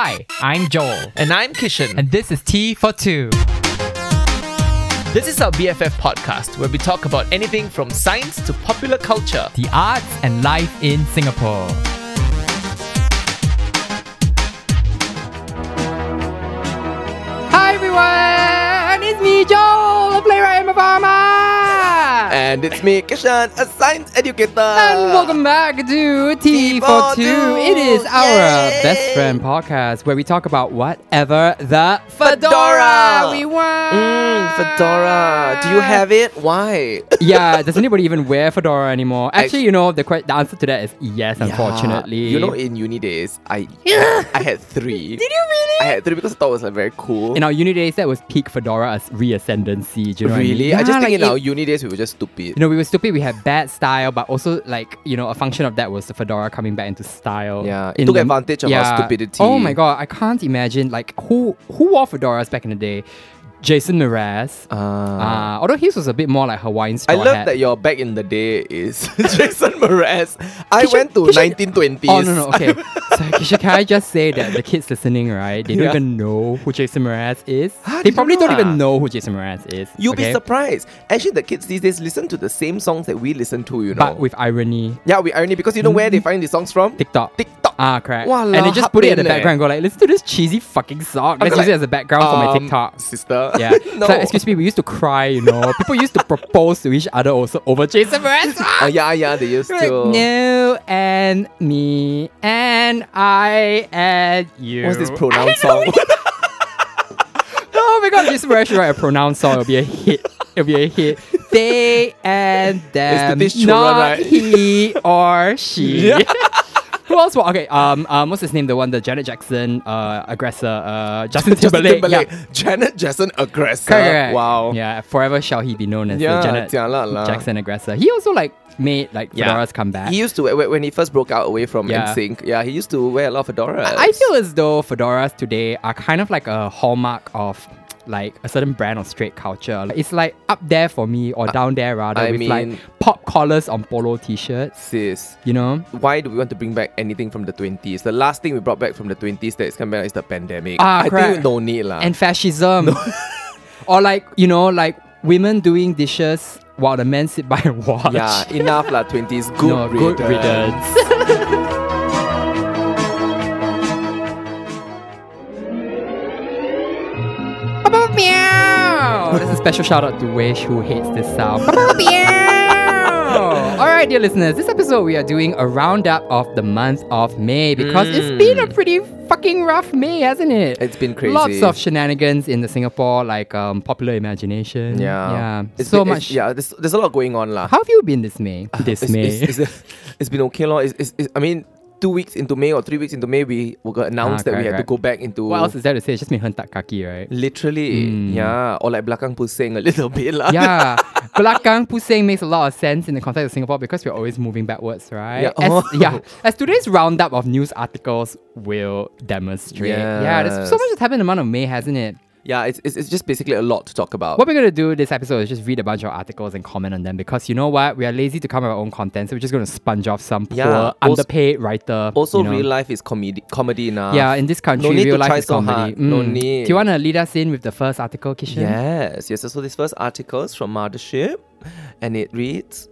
Hi, I'm Joel, And I'm Kishan. and this is Tea for Two. this is our BFF podcast where we talk about anything from science to popular culture. The arts and life in Singapore. Hi everyone, it's me, Kishan, a science educator. And welcome back to T for T4 Two. It is our Yay! best friend podcast where we talk about whatever the fedora, Fedora. we want. Mm, fedora. Do you have it? Why? yeah, does anybody even wear fedora anymore? Actually, you know, the que- the answer to that is yes, Yeah. unfortunately. You know, in uni days, I I had three. Did you really? I had three because I thought it was like very cool. in our uni days, that was peak fedora as reascendancy. Do you know what I mean? really? I, Yeah, just think like in our it- uni days we were just stupid. You know, we were stupid. We had bad style, but also like you know, a function of that was the fedora coming back into style. Yeah, it took the- advantage of our stupidity. Oh my god, I can't imagine like who who wore fedoras back in the day. Jason Mraz. Ah. Uh, although his was a bit more like Hawaiian I love hat. that your back in the day is Jason Mraz. I Kishan- went to Kishan- 1920s. Oh no no okay. so Kisha, can I just say that the kids listening, right? They don't Yeah. even know who Jason Mraz is. Huh, they probably don't even know who Jason Mraz is. You'll okay? be surprised. Actually, the kids these days listen to the same songs that we listen to, you know. But with irony, yeah, with irony because you know where they find these songs from? TikTok. TikTok. Ah, correct. Walao, and they just put it in the eh. background and go like, listen to this cheesy fucking song. Let's like, use it as a background for my Um, TikTok. Sister. Yeah. no. So, excuse me, we used to cry, you know. People used to propose to each other also over Jason Mraz. Uh, yeah, yeah, they used Like, to. no, and me, and I, and you. What's this pronoun song? Oh my god, Jason Mraz should write a pronoun song. It'll be a hit. It'll be a hit. They and them, these children, not right? he or she. Yeah. Who else? wa- Okay, um, um, what's his name? The one, the Janet Jackson, uh, aggressor, uh, Justin Timberlake. Timberlake. Yeah. Janet Jackson aggressor. Correct, correct. Wow. Yeah, forever shall he be known as Yeah, the Janet. Jackson aggressor. He also like made like Yeah. fedoras come back. He used to wear, when he first broke out away from Yeah. NSYNC. Yeah, he used to wear a lot of fedoras. I feel as though fedoras today are kind of like a hallmark of like a certain brand of straight culture. It's like up there for me, or down there rather, I with mean- like pop collars on polo t-shirts. sis. You know? Why do we want to bring back anything from the 20s? The last thing we brought back from the 20s that is coming back is the pandemic. Ah, I correct. think no need lah. And fascism, no. or like you know, like women doing dishes while the men sit by and watch. yeah, enough lah 20s. Good no, good riddance. riddance. That's a special shout out to Wish who hates this sound. All right, dear listeners, this episode we are doing a roundup of the month of May because it's been a pretty fucking rough May, hasn't it? It's been crazy. Lots of shenanigans in the Singapore, like um, popular imagination. yeah. yeah. It's so been- much. yeah, there's, there's a lot going on lah. How have you been this May? This It's, May. it's, it's, it's been okay lor. It's, I mean, two weeks into May or three weeks into May, we, we got announced Ah, that we correct, had to go back into. what else is there to say? It's just me hentak kaki, right? Literally, Mm. yeah. Or like belakang pusing a little bit lah. yeah. Belakang pusing makes a lot of sense in the context of Singapore because we're always moving backwards, right? Yeah. As, Oh. yeah. As today's roundup of news articles will demonstrate. Yeah, there's so much that's happened in the month of May, hasn't it? Yeah, it's, it's, it's just basically a lot to talk about. What we're going to do this episode is just read a bunch of articles and comment on them because you know what? We are lazy to come up with our own content, so we're just going to sponge off some poor, Yeah, also- underpaid writer. Also, you know. real life is comedy, comedy now. Yeah, in this country, No need real to life try is so comedy. hard. No Mm. need. Do you want to lead us in with the first article, Kishan? Yes, yes. So this first article is from Mothership, and it reads: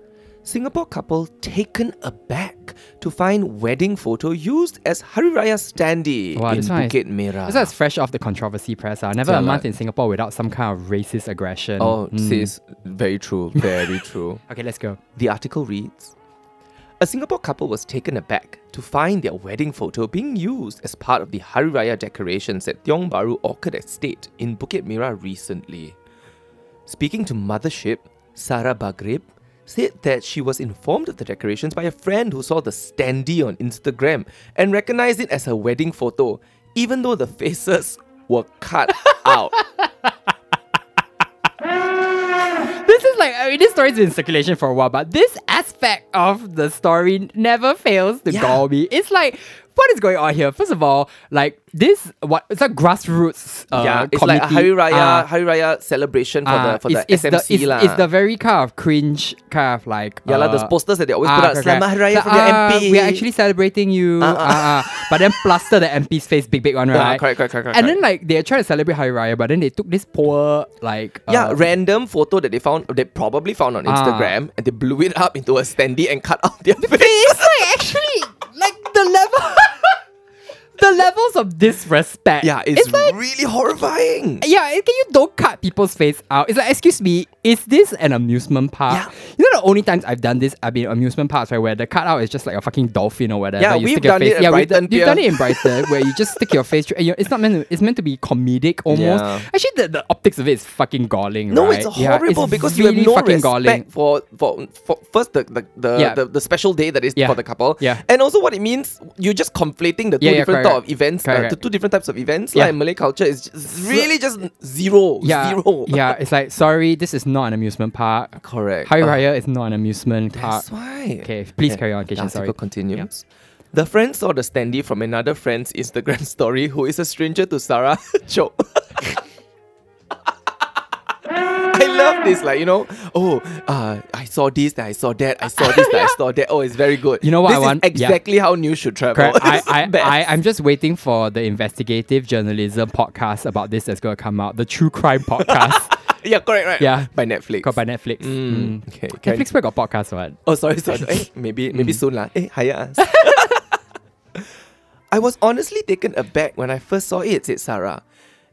Singapore couple taken aback to find wedding photo used as Hari Raya standee Wow, in this is- Bukit Merah. This one's fresh off the controversy press. Uh. Never a Jialat. month in Singapore without some kind of racist aggression. oh, Mm. sis, very true, very true. Okay, let's go. The article reads A Singapore couple was taken aback to find their wedding photo being used as part of the Hari Raya decorations at Tiong Bahru Orchid Estate in Bukit Merah recently. Speaking to Mothership, Sarah Bagharib said that she was informed of the decorations by a friend who saw the standee on Instagram and recognized it as her wedding photo, even though the faces were cut out. This is like, I mean, this story's been in circulation for a while, but this aspect of the story never fails to Yeah. gall me. It's like, what is going on here? First of all, like this, what it's a grassroots. Uh, yeah, it's like a committee. Hari Raya, Ah, Hari Raya celebration for ah, the for the it's, it's SMC the, it's, it's the very kind of cringe kind of like yeah, like uh, those posters that they always ah, put out. Selamat Hari Raya correct. from Ah, MP. We are actually celebrating you. Ah, Ah, ah. but then plaster the MP's face big, big one, Yeah, right? correct, correct, correct, correct, And then like they're trying to celebrate Hari Raya, but then they took this poor like yeah, uh, random photo that they found, they probably found on Ah. Instagram, and they blew it up into a standee and cut out their face. it's like actually like the level the levels of disrespect. Yeah, it's, it's like really horrifying. yeah, can you don't cut people's face out? It's like, excuse me, is this an amusement park? Yeah. You know the only times I've done this, I've been amusement parks right where the cutout is just like a fucking dolphin or whatever. Yeah, you we've stick your done face. it yeah, we've Brighton you've done it in Brighton where you just stick your face. through- it's not meant to. It's meant to be comedic almost. Yeah. Actually, the, the optics of it is fucking galling. No, right? it's Yeah, horrible it's because you really have no fucking respect galling. for, for for first the the the, Yeah. the, the special day that is Yeah. for the couple, Yeah. and also what it means. You're just conflating the two Yeah, yeah, different correct, type of events, correct, uh, correct. the two different types of events. Yeah. Like Malay culture is just really just zero, Yeah, zero. yeah. It's like sorry, this is not an amusement park. correct. Hari Uh, Raya is not an amusement park. That's why. Okay, please Yeah. carry on, The Kishan. Sorry. continues. The friend saw the standee from another friend's Instagram story who is a stranger to Sarah Cho. I love this, like, you know, oh, uh, I saw this, then I saw that, I saw this, then I saw that. Oh, it's very good. You know what this I want? Yeah. exactly how news should travel. Correct. I, I, I, I'm just waiting for the investigative journalism podcast about this that's going to come out. The true crime podcast yeah, correct, right? Yeah. By Netflix. called by Netflix. Mm, Mm. okay, Netflix where got podcast what? Oh, sorry, sorry. eh, maybe maybe Mm. soon lah. Eh, hire us. I was honestly taken aback when I first saw it, said Sarah.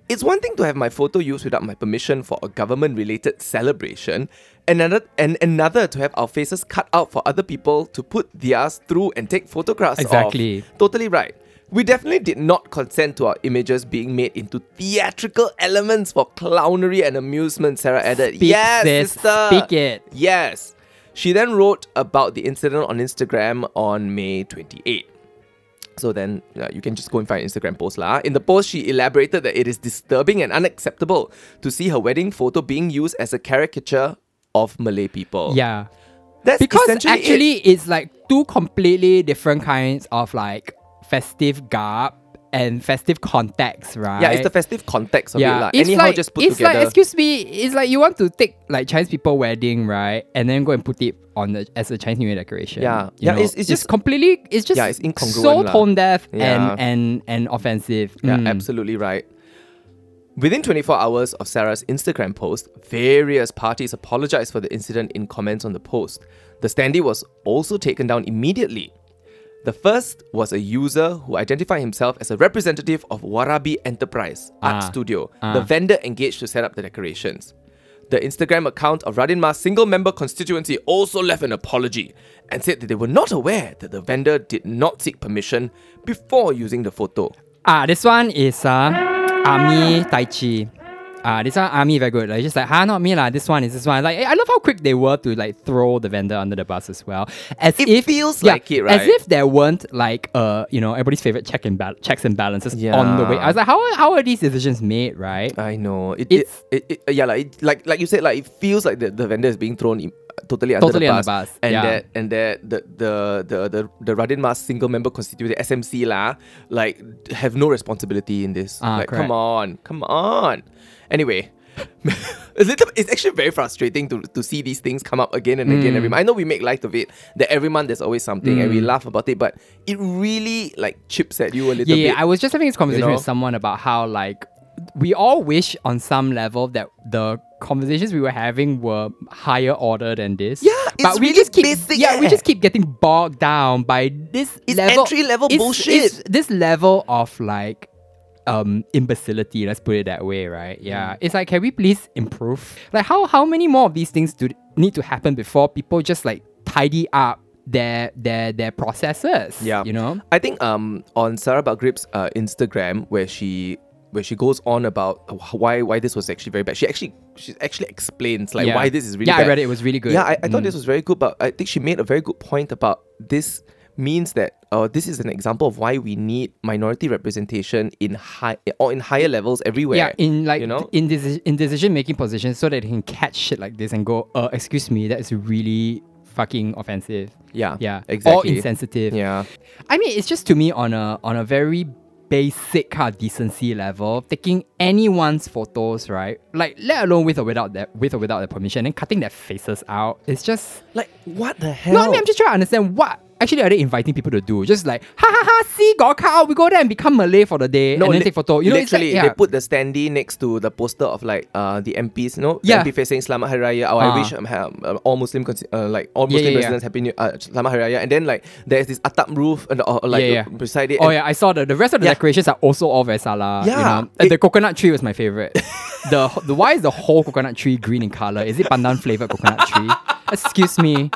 It's one thing to have my photo used without my permission for a government-related celebration, and another, and another to have our faces cut out for other people to put theirs through and take photographs of. Exactly. Totally right. We definitely did not consent to our images being made into theatrical elements for clownery and amusement, Sarah added. Speak, yes, sis. sister. Speak it. Yes. She then wrote about the incident on Instagram on May 28. So then uh, you can just go and find Instagram post lah. In the post, she elaborated that it is disturbing and unacceptable to see her wedding photo being used as a caricature of Malay people. Yeah. that's Because essentially it. actually, it's like two completely different kinds of like festive garb and festive context, right? yeah, it's the festive context of it lah. It's Anyhow, like, just put it's together. like, excuse me, it's like you want to take like Chinese people wedding, right, and then go and put it on the as a Chinese New Year decoration. Yeah. you Yeah, know? it's- it's just- completely, it's just Yeah, it's incongruent so tone deaf Yeah. and and and offensive. Yeah, Mm. absolutely right. Within 24 hours of Sarah's Instagram post, various parties apologized for the incident in comments on the post. The standee was also taken down immediately. The first was a user who identified himself as a representative of Warabi Enterprise Art Ah, Studio, ah. the vendor engaged to set up the decorations. The Instagram account of Radin Mas single member constituency also left an apology and said that they were not aware that the vendor did not seek permission before using the photo. Ah, this one is uh, Army Tai Ah, this one Army very good. Like just like, huh, not me lah. This one is this one. Like I love how quick they were to like throw the vendor under the bus as well. As It if feels yeah, like it, right? As if there weren't like uh, you know, everybody's favorite check and bal- checks and balances yeah. on the way. I was like, how how are these decisions made, right? I know. It, It's- it, it, it yeah, like, it, like like you said, like it feels like the, the vendor is being thrown in, totally under Totally the bus, bus, and yeah. that and that the the the the, the Radin Mas single member constituency SMC lah, like have no responsibility in this. Ah, like, correct. come on, come on. Anyway. it's, little, it's actually very frustrating to, to see these things come up again and again Mm. every month. I know we make light of it that every month there's always something and we Mm. laugh about it, but it really like chips at you a little Yeah, yeah. I was just having this conversation know? with someone about how like we all wish on some level that the conversations we were having were higher order than this. Yeah, but it's we really just keep basic, yeah, we just keep getting bogged down by this It's level entry-level it's- bullshit. it's this level of like um imbecility let's put it that way right Mm. yeah it's like can we please improve like how how many more of these things do need to happen before people just like tidy up their their their processes Yeah. you know I think um on Sarah Bagharib's uh, Instagram where she where she goes on about why why this was actually very bad. She actually she actually explains like Yeah. why this is really bad. yeah bad. i read it it was really good Yeah, I, I thought Mm. this was very good, but I think she made a very good point about this means that uh, this is an example of why we need minority representation in high or in higher levels everywhere. Yeah, in like you know? in deci- in decision making positions, so that they can catch shit like this and go, uh, excuse me, that is really fucking offensive. Yeah. Yeah, exactly. or insensitive. Yeah. I mean, it's just to me on a on a very basic kind of decency level, taking anyone's photos, right? Like, let alone with or without that, with or without their permission, and cutting their faces out. It's just Like what the hell? no. I mean, I'm just trying to understand what actually are they inviting people to do? Just like ha ha ha, see, got cut. We go there and become Malay for the day, and then li- take photo. You know, it's like, literally, yeah. they put the standee next to the poster of like uh the MPs, you know, Yeah. MP facing Selamat Hari Raya. Or Ah. I wish um, ha- um, all Muslim, uh, like all Muslim yeah, yeah. residents happy new uh, Selamat Hari Raya. And then like there's this atap roof and uh, like Yeah, yeah. beside it. Oh yeah, I saw the the rest of the decorations are also all very Salah. you Yeah. know. And It- the coconut tree was my favorite. the the why is the whole coconut tree green in color? Is it pandan flavored coconut tree? Excuse me.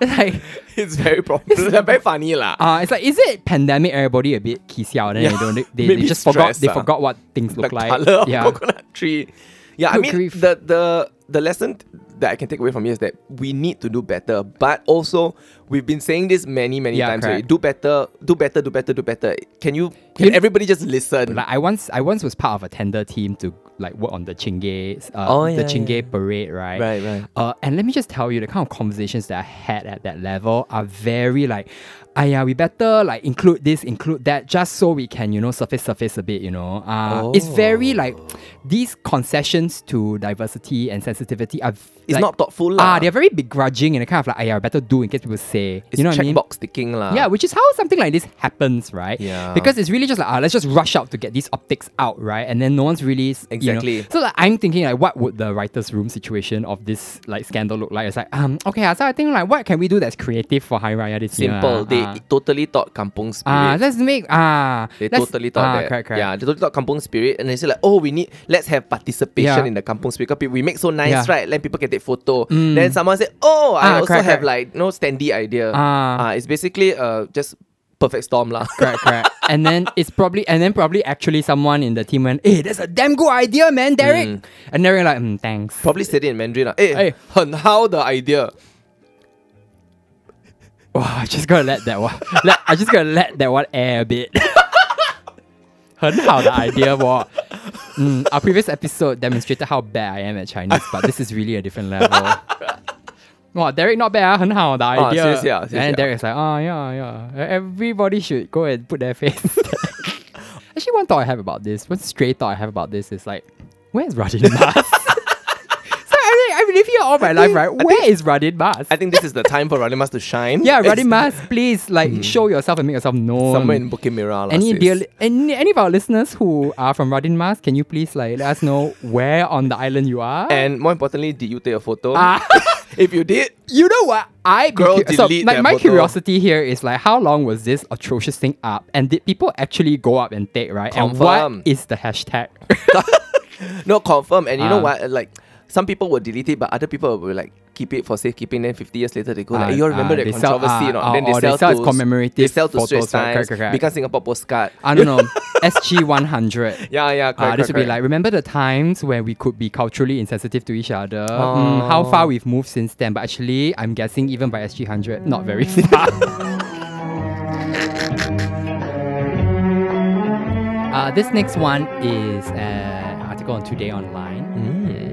It's like it's very popular, it's very funny lah. uh, it's like is it pandemic? Everybody a bit kisiao, then Yeah. they don't they, they, just forgot stress, they ah. forgot what things look like. color of yeah. coconut tree. Yeah, I mean grief. the the the lesson that I can take away from here is that we need to do better. But also we've been saying this many many Yeah, times. correct. Do better, do better, do better, do better. Can you? Can You- everybody just listen? Like I once I once was part of a tender team to like work on the Chingay uh, Oh, the Chingay yeah. parade, right? Right, right. Uh, and let me just tell you, the kind of conversations that I had at that level are very like, ah yeah, we better like include this, include that, just so we can, you know, surface surface a bit, you know. Uh, It's very like these concessions to diversity and sensitivity are It's like, not thoughtful Ah, they're very begrudging and they're kind of like, ah yeah, better do in case people say, It's you know what I mean? checkbox ticking lah. Yeah, which is how something like this happens, right? Yeah. Because it's really just like, ah, let's just rush out to get these optics out, right? And then no one's really s- you know- Exactly. so like, I'm thinking like, what would the writers' room situation of this like scandal look like? It's like, um, okay, ah, so I think like, what can we do that's creative for Hari Raya this year? simple. ah? they Ah. totally thought kampung spirit. Ah, let's make ah. They totally thought ah, that. Correct, correct. Yeah, they totally thought kampung spirit, and they say like, oh, we need let's have participation Yeah. in the kampung spirit. We make so nice, Yeah. right? Then people can take photo. Mm. Then someone said, oh, I Ah, also correct, have correct. like no standy idea. Ah. it's basically uh just perfect storm lah. correct, correct. and then it's probably, and then probably actually someone in the team went, "Hey, that's a damn good idea, man, Derek." Mm. And Derek like, mm, "Thanks." Probably said it in Mandarin. lah. Hey, Hey. hey. how the idea? Wow, I just gotta let that one. let, I just gotta let that one air a bit. 很好的 idea 我。Mm, our previous episode demonstrated how bad I am at Chinese, but this is really a different level. Wow, Derek, not bad. Ah, 很好的 idea. Oh, and 谢谢. And like, oh, yeah, yeah. Everybody should go and put their face. Actually, one thought I have about this, one stray thought I have about this is like, where's Radin Mas? so I mean, I've here all my life, right? Where is Radin Mas? I think this is the time for Radin Mas to shine. Yeah, Radin Mas, please like show yourself and make yourself known. Somewhere in Bukit Merah. any dear, li- any, any of our listeners who are from Radin Mas, can you please like let us know where on the island you are? And more importantly, did you take a photo? Ah. if you did, you know what? I Girl, cu- so like my photo. curiosity here is like how long was this atrocious thing up, and did people actually go up and take right? And Confirm. what is the hashtag? no confirm. And you know Ah. what? Like some people will delete it, but other people will like keep it for safekeeping. Then 50 years later, they go Ah, like, "You remember ah, that sell- controversy?" ah, or not? ah, then they sell, they sell to commemorative They sell to photos, Straits Times, correct, correct. become Singapore postcard. I don't know. SG one hundred. yeah, yeah. Uh, Correct, this would be like, remember the times when we could be culturally insensitive to each other? Mm, how Oh. far we've moved since then. But actually, I'm guessing even by SG100, not very far. uh, this next one is an article on Today Online. Mm.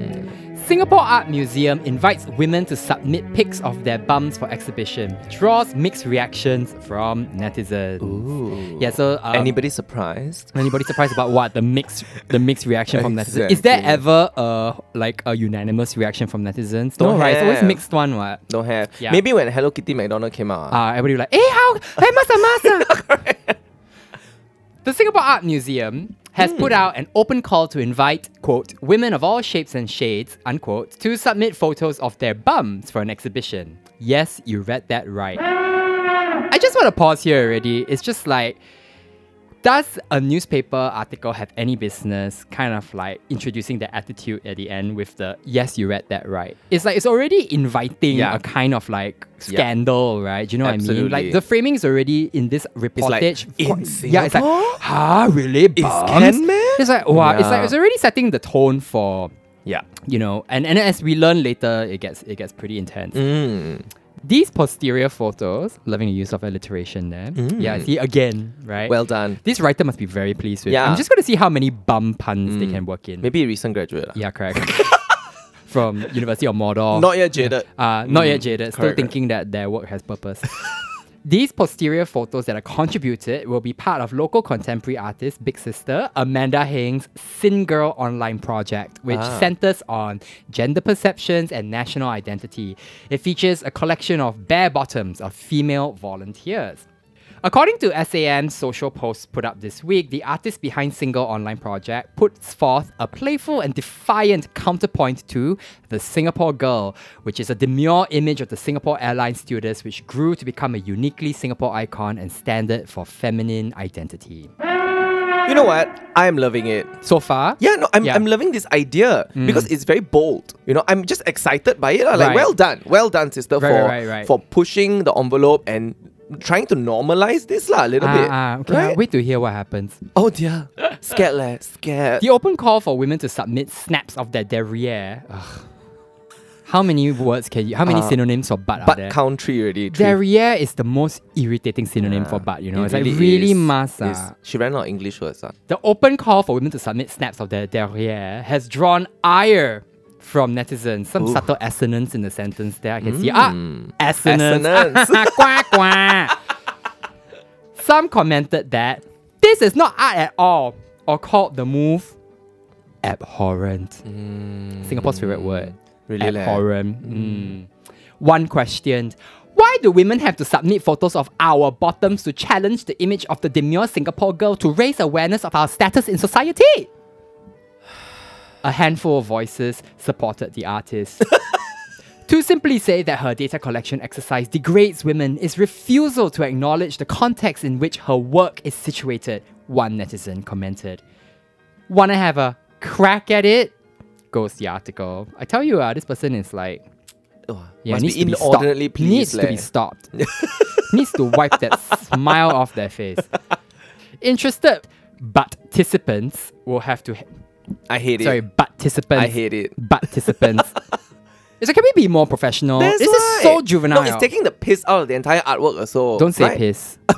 Singapore Art Museum invites women to submit pics of their bums for exhibition. Draws mixed reactions from netizens. Ooh. Yeah, so um, Anybody surprised? Anybody surprised about what the mixed the mixed reaction from netizens? Is there ever a like a unanimous reaction from netizens? Don't right? It's always mixed one. What? Don't have. Yeah. Maybe when Hello Kitty McDonald came out. Uh, everybody was like, hey, how? Hey, masa masa. the Singapore Art Museum has put hmm. out an open call to invite, quote, women of all shapes and shades, unquote, to submit photos of their bums for an exhibition. Yes, you read that right. I just want to pause here already. It's just like, does a newspaper article have any business kind of like introducing the attitude at the end with the yes you read that right it's like it's already inviting Yeah. a kind of like Yeah. scandal right do you know what i mean like the framing is already in this like, reportage in quite- yeah it's like Singapore? huh really bums? can man? it's like wow it's like it's already setting the tone for yeah. you know and, and as we learn later it gets it gets pretty intense Mm. These posterior photos loving the use of alliteration there yeah see again right Well done. this writer must be very pleased with. Yeah. I'm just going to see how many bum puns they can work in. Maybe a recent graduate. Yeah, correct. from University of Mordor. Not yet jaded. Uh, not yet Mm, jaded, still correct, thinking that their work has purpose. These posterior photos that are contributed will be part of local contemporary artist Big Sister Amanda Heng's Sin Girl online project, which Ah. centers on gender perceptions and national identity. It features a collection of bare bottoms of female volunteers. According to SAM's social post put up this week, the artist behind Singirl Online Project puts forth a playful and defiant counterpoint to the Singapore Girl, which is a demure image of the Singapore Airlines stewardess which grew to become a uniquely Singapore icon and standard for feminine identity. You know what? I am loving it. So far, Yeah, no, I'm, Yeah. I'm loving this idea mm. because it's very bold. You know, I'm just excited by it. Like, Right. well done, well done, sister, Right, for right. for pushing the envelope and trying to normalize this lah a little Ah, bit. ah, okay, right? wait to hear what happens. Oh dear, scared leh, scared. The open call for women to submit snaps of their derriere. Ugh. How many words can you? How many Uh, synonyms for butt are But there? country already. three. Derriere is the most irritating synonym for butt, you know. It it's like really is. must. Ah. She ran out of English words. ah. The open call for women to submit snaps of their derriere has drawn ire from netizens. Some Ooh. subtle assonance in the sentence there I can see. Ah, Mm. assonance. Assonance. Some commented that this is not art at all, or called the move abhorrent. Singapore's favorite word. Mm. Really abhorrent. Mm. One questioned, why do women have to submit photos of our bottoms to challenge the image of the demure Singapore girl to raise awareness of our status in society? A handful of voices supported the artist. to simply say that her data collection exercise degrades women is refusal to acknowledge the context in which her work is situated, one netizen commented. Wanna have a crack at it? Goes the article. I tell you, uh, this person is like, Oh, yeah, must needs be to be inordinately stopped. pleased. Needs to be stopped. needs to wipe that smile off their face. Interested participants will have to. I hate it. Sorry, participants. I hate it. Participants. It's like, can we be more professional? That's this why. is so juvenile. No, it's taking the piss out of the entire artwork also. Don't say right? piss.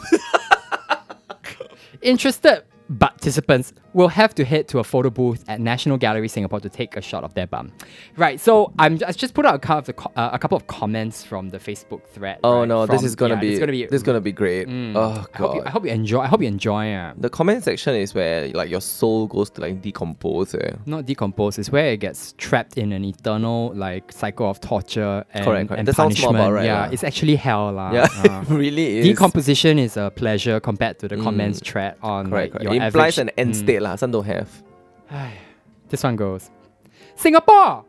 Interested participants will have to head to a photo booth at National Gallery Singapore to take a shot of their bum. Right. So I'm I just put out a couple of, the uh, a couple of comments from the Facebook thread. Oh right, no, this is gonna yeah, be This is gonna be. this is gonna be great. Mm. Oh I hope, you, I hope you enjoy. I hope you enjoy. Uh. The comment section is where like your soul goes to like decompose. Eh. Not decompose. It's where it gets trapped in an eternal like cycle of torture and, Correct, correct. and That punishment. about right yeah, lah. it's actually hell, lah. Yeah, Uh, it really is. Decomposition is a pleasure compared to the comments Mm. thread on Correct, like, correct. your implies average, an end Mm. state lah. Some don't have. This one goes. Singapore,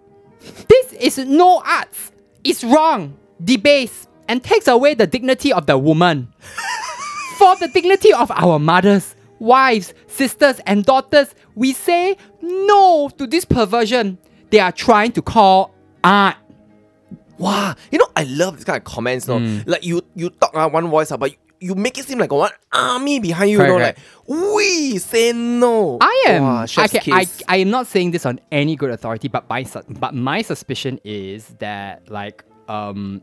this is no arts. It's wrong, debased, and takes away the dignity of the woman. For the dignity of our mothers, wives, sisters, and daughters, we say no to this perversion. They are trying to call art. Wow, you know I love this kind of comments. No, Mm. like you you talk uh, one voice, uh, but you, you make it seem like a one army behind you. Correct, you know, correct. like we say no. I am. Wow, okay, I. I am not saying this on any good authority, but my su- but my suspicion is that like um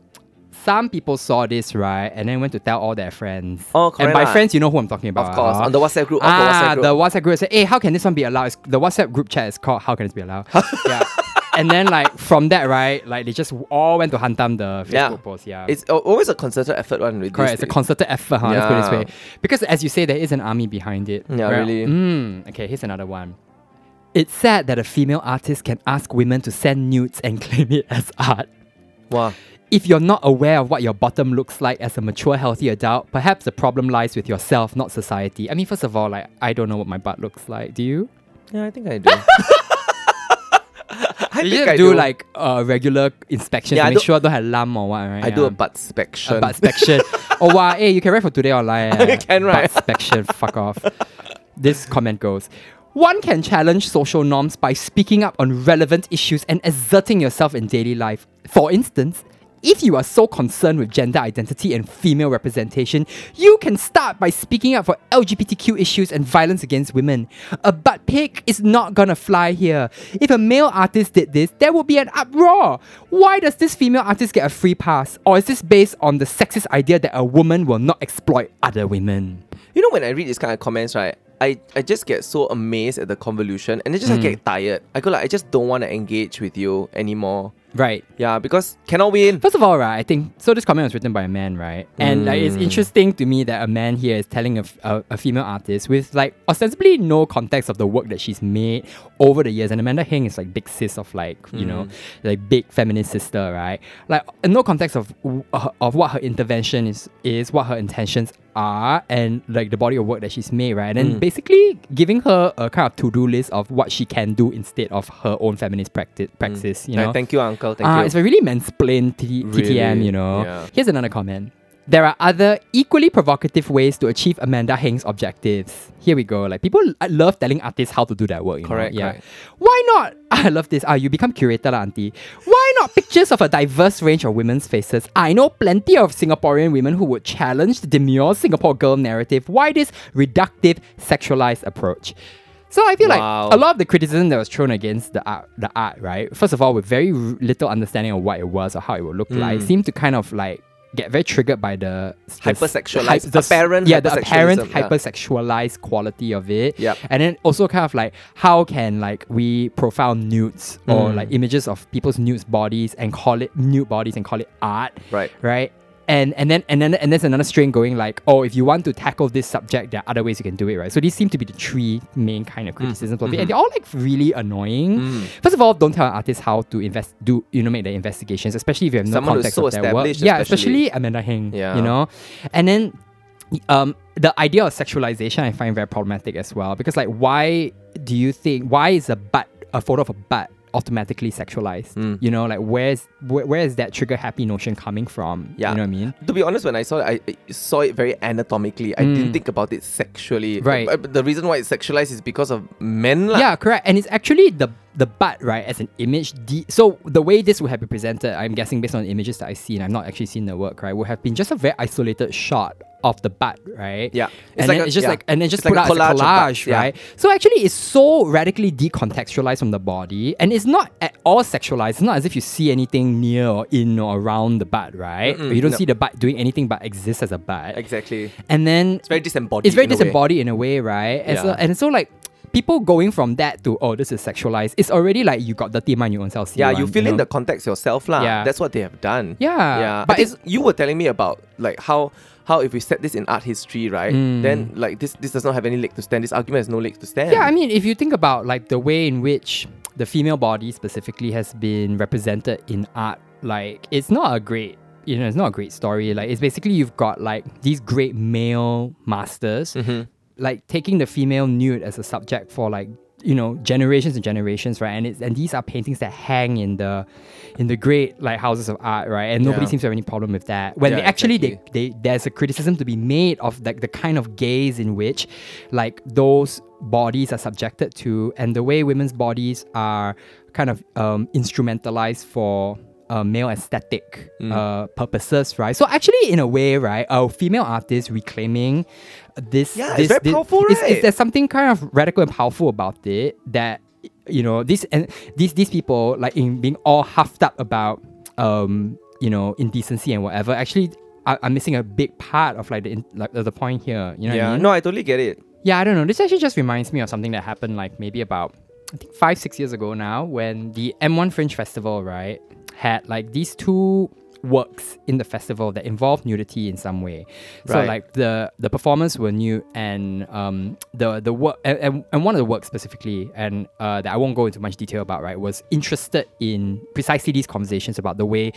some people saw this right and then went to tell all their friends. Oh, And correct by friends, you know who I'm talking about. of course, huh? on the WhatsApp group. of the Ah, WhatsApp group. the WhatsApp group said, "Hey, how can this one be allowed?" It's, the WhatsApp group chat is called "How can this be allowed?" yeah, and then like from that, right, like they just all went to Hantam the Facebook Yeah. post. Yeah, It's always a concerted effort one with Correct, it's a concerted effort, huh? Let's put it this way. Because as you say, there is an army behind it. Yeah, really. Mm, okay, here's another one. It's sad that a female artist can ask women to send nudes and claim it as art. Wow. If you're not aware of what your bottom looks like as a mature, healthy adult, perhaps the problem lies with yourself, not society. I mean, first of all, like I don't know what my butt looks like. Do you? Yeah, I think I do. I you just I do, like a regular inspection Yeah, to I make do- sure don't have lump or what, right? I do a butt inspection. A butt inspection. oh wow, hey, you can write for today online. I eh. can, right? Butt inspection, fuck off. This comment goes. One can challenge social norms by speaking up on relevant issues and asserting yourself in daily life. For instance, if you are so concerned with gender identity and female representation, you can start by speaking up for LGBTQ issues and violence against women. A butt pic is not gonna fly here. If a male artist did this, there would be an uproar. Why does this female artist get a free pass? Or is this based on the sexist idea that a woman will not exploit other women? You know, when I read these kind of comments, right, I, I just get so amazed at the convolution and then just I Mm. get tired. I go like I just don't want to engage with you anymore. Right. Yeah, because cannot win. First of all, right, I think so. This comment was written by a man, right? And like, it's Mm. interesting to me that a man here is telling a a female artist with like ostensibly no context of the work that she's made over the years. And Amanda Heng is like big sis of like you know Mm. like big feminist sister, right? Like no context of of what her intervention is is, what her intentions are, and like the body of work that she's made, right? And Mm. basically giving her a kind of to do list of what she can do instead of her own feminist practice. Practice, you Like, know. thank you, uncle. Thank Ah, you. It's a really mansplained T- TTM, you know. Yeah. Here's another comment. There are other equally provocative ways to achieve Amanda Heng's objectives. Here we go. Like people l- love telling artists how to do their work. You Correct, Know? Yeah. correct. Why not? I love this. Ah, you become curator, lah, auntie. Why not pictures of a diverse range of women's faces? I know plenty of Singaporean women who would challenge the demure Singapore girl narrative. Why this reductive, sexualized approach? So I feel Wow. like a lot of the criticism that was thrown against the art, the art, right? First of all, with very little understanding of what it was or how it would look like, Mm. seemed to kind of like get very triggered by the the Hypersexualized- the s- apparent yeah, the apparent yeah. hypersexualized quality of it. Yep. And then also kind of like how can like we profile nudes or Mm. like images of people's nude bodies and call it nude bodies and call it art, Right. right? And and then and then and there's another string going like, oh, if you want to tackle this subject, there are other ways you can do it, right? So these seem to be the three main kind of criticisms of it, and they're all like really annoying. Mm. First of all, don't tell an artist how to invest, do you know, make the investigations, especially if you have no Someone context so of their work. established, Yeah, especially. especially Amanda Heng. Yeah. you know, and then um, the idea of sexualization I find very problematic as well because like why do you think why is a butt a photo of a butt automatically sexualized? Mm. You know, like where's where, where is that trigger happy notion coming from? Yeah. you know what I mean. To be honest, when I saw it, I saw it very anatomically. I didn't Mm. think about it sexually. Right. But The reason why it's sexualized is because of men. lah. Yeah, correct. And it's actually the the butt, right, as an image. De- so the way this would have been presented, I'm guessing based on the images that I've seen, I've not actually seen the work, right, would have been just a very isolated shot of the butt, right? Yeah. It's and like then a- it's just yeah. like and then just It's put like out a collage collage, yeah. right? So actually it's so radically decontextualized from the body and it's not at all sexualized. It's not as if you see anything near or in or around the butt, right? Mm-mm, you don't no. see the butt doing anything but exists as a butt. Exactly. And then It's very disembodied. it's very in a way. disembodied in a way, right? And, so, Yeah. and so like people going from that to oh this is sexualized, it's already like you got dirty mind you own self. Yeah, you fill in know? the context yourself, lah. Yeah. That's what they have done. yeah, Yeah, but it's you were telling me about like how how if we set this in art history, right? Mm. Then like this this does not have any leg to stand. This argument has no leg to stand. yeah. I mean, if you think about like the way in which the female body specifically has been represented in art, like it's not a great. You know, it's not a great story. Like, it's basically you've got like these great male masters, Mhm. Like taking the female nude as a subject for like you know generations and generations right and it's and these are paintings that hang in the in the great like houses of art right and nobody Yeah. seems to have any problem with that when Yeah, they actually exactly. they, they there's a criticism to be made of like the kind of gaze in which like those bodies are subjected to and the way women's bodies are kind of um, instrumentalized for uh, male aesthetic Mm. uh, purposes, right? So actually, in a way, right, a female artist reclaiming this. Yeah, it's this, very this- powerful, is- is right? there's something kind of radical and powerful about it that you know these and these these people like in being all huffed up about um you know indecency and whatever actually I, am missing a big part of like the like the, point here. You know what I yeah. mean? No, I totally get it. Yeah, I don't know. This actually just reminds me of something that happened like maybe about I think five, six years ago now when the M1 Fringe Festival, right, had like these two works in the festival that involved nudity in some way. So like the the performers were nude and um the the work and, and, one of the works specifically and uh, that I won't go into much detail about, right, was interested in precisely these conversations about the way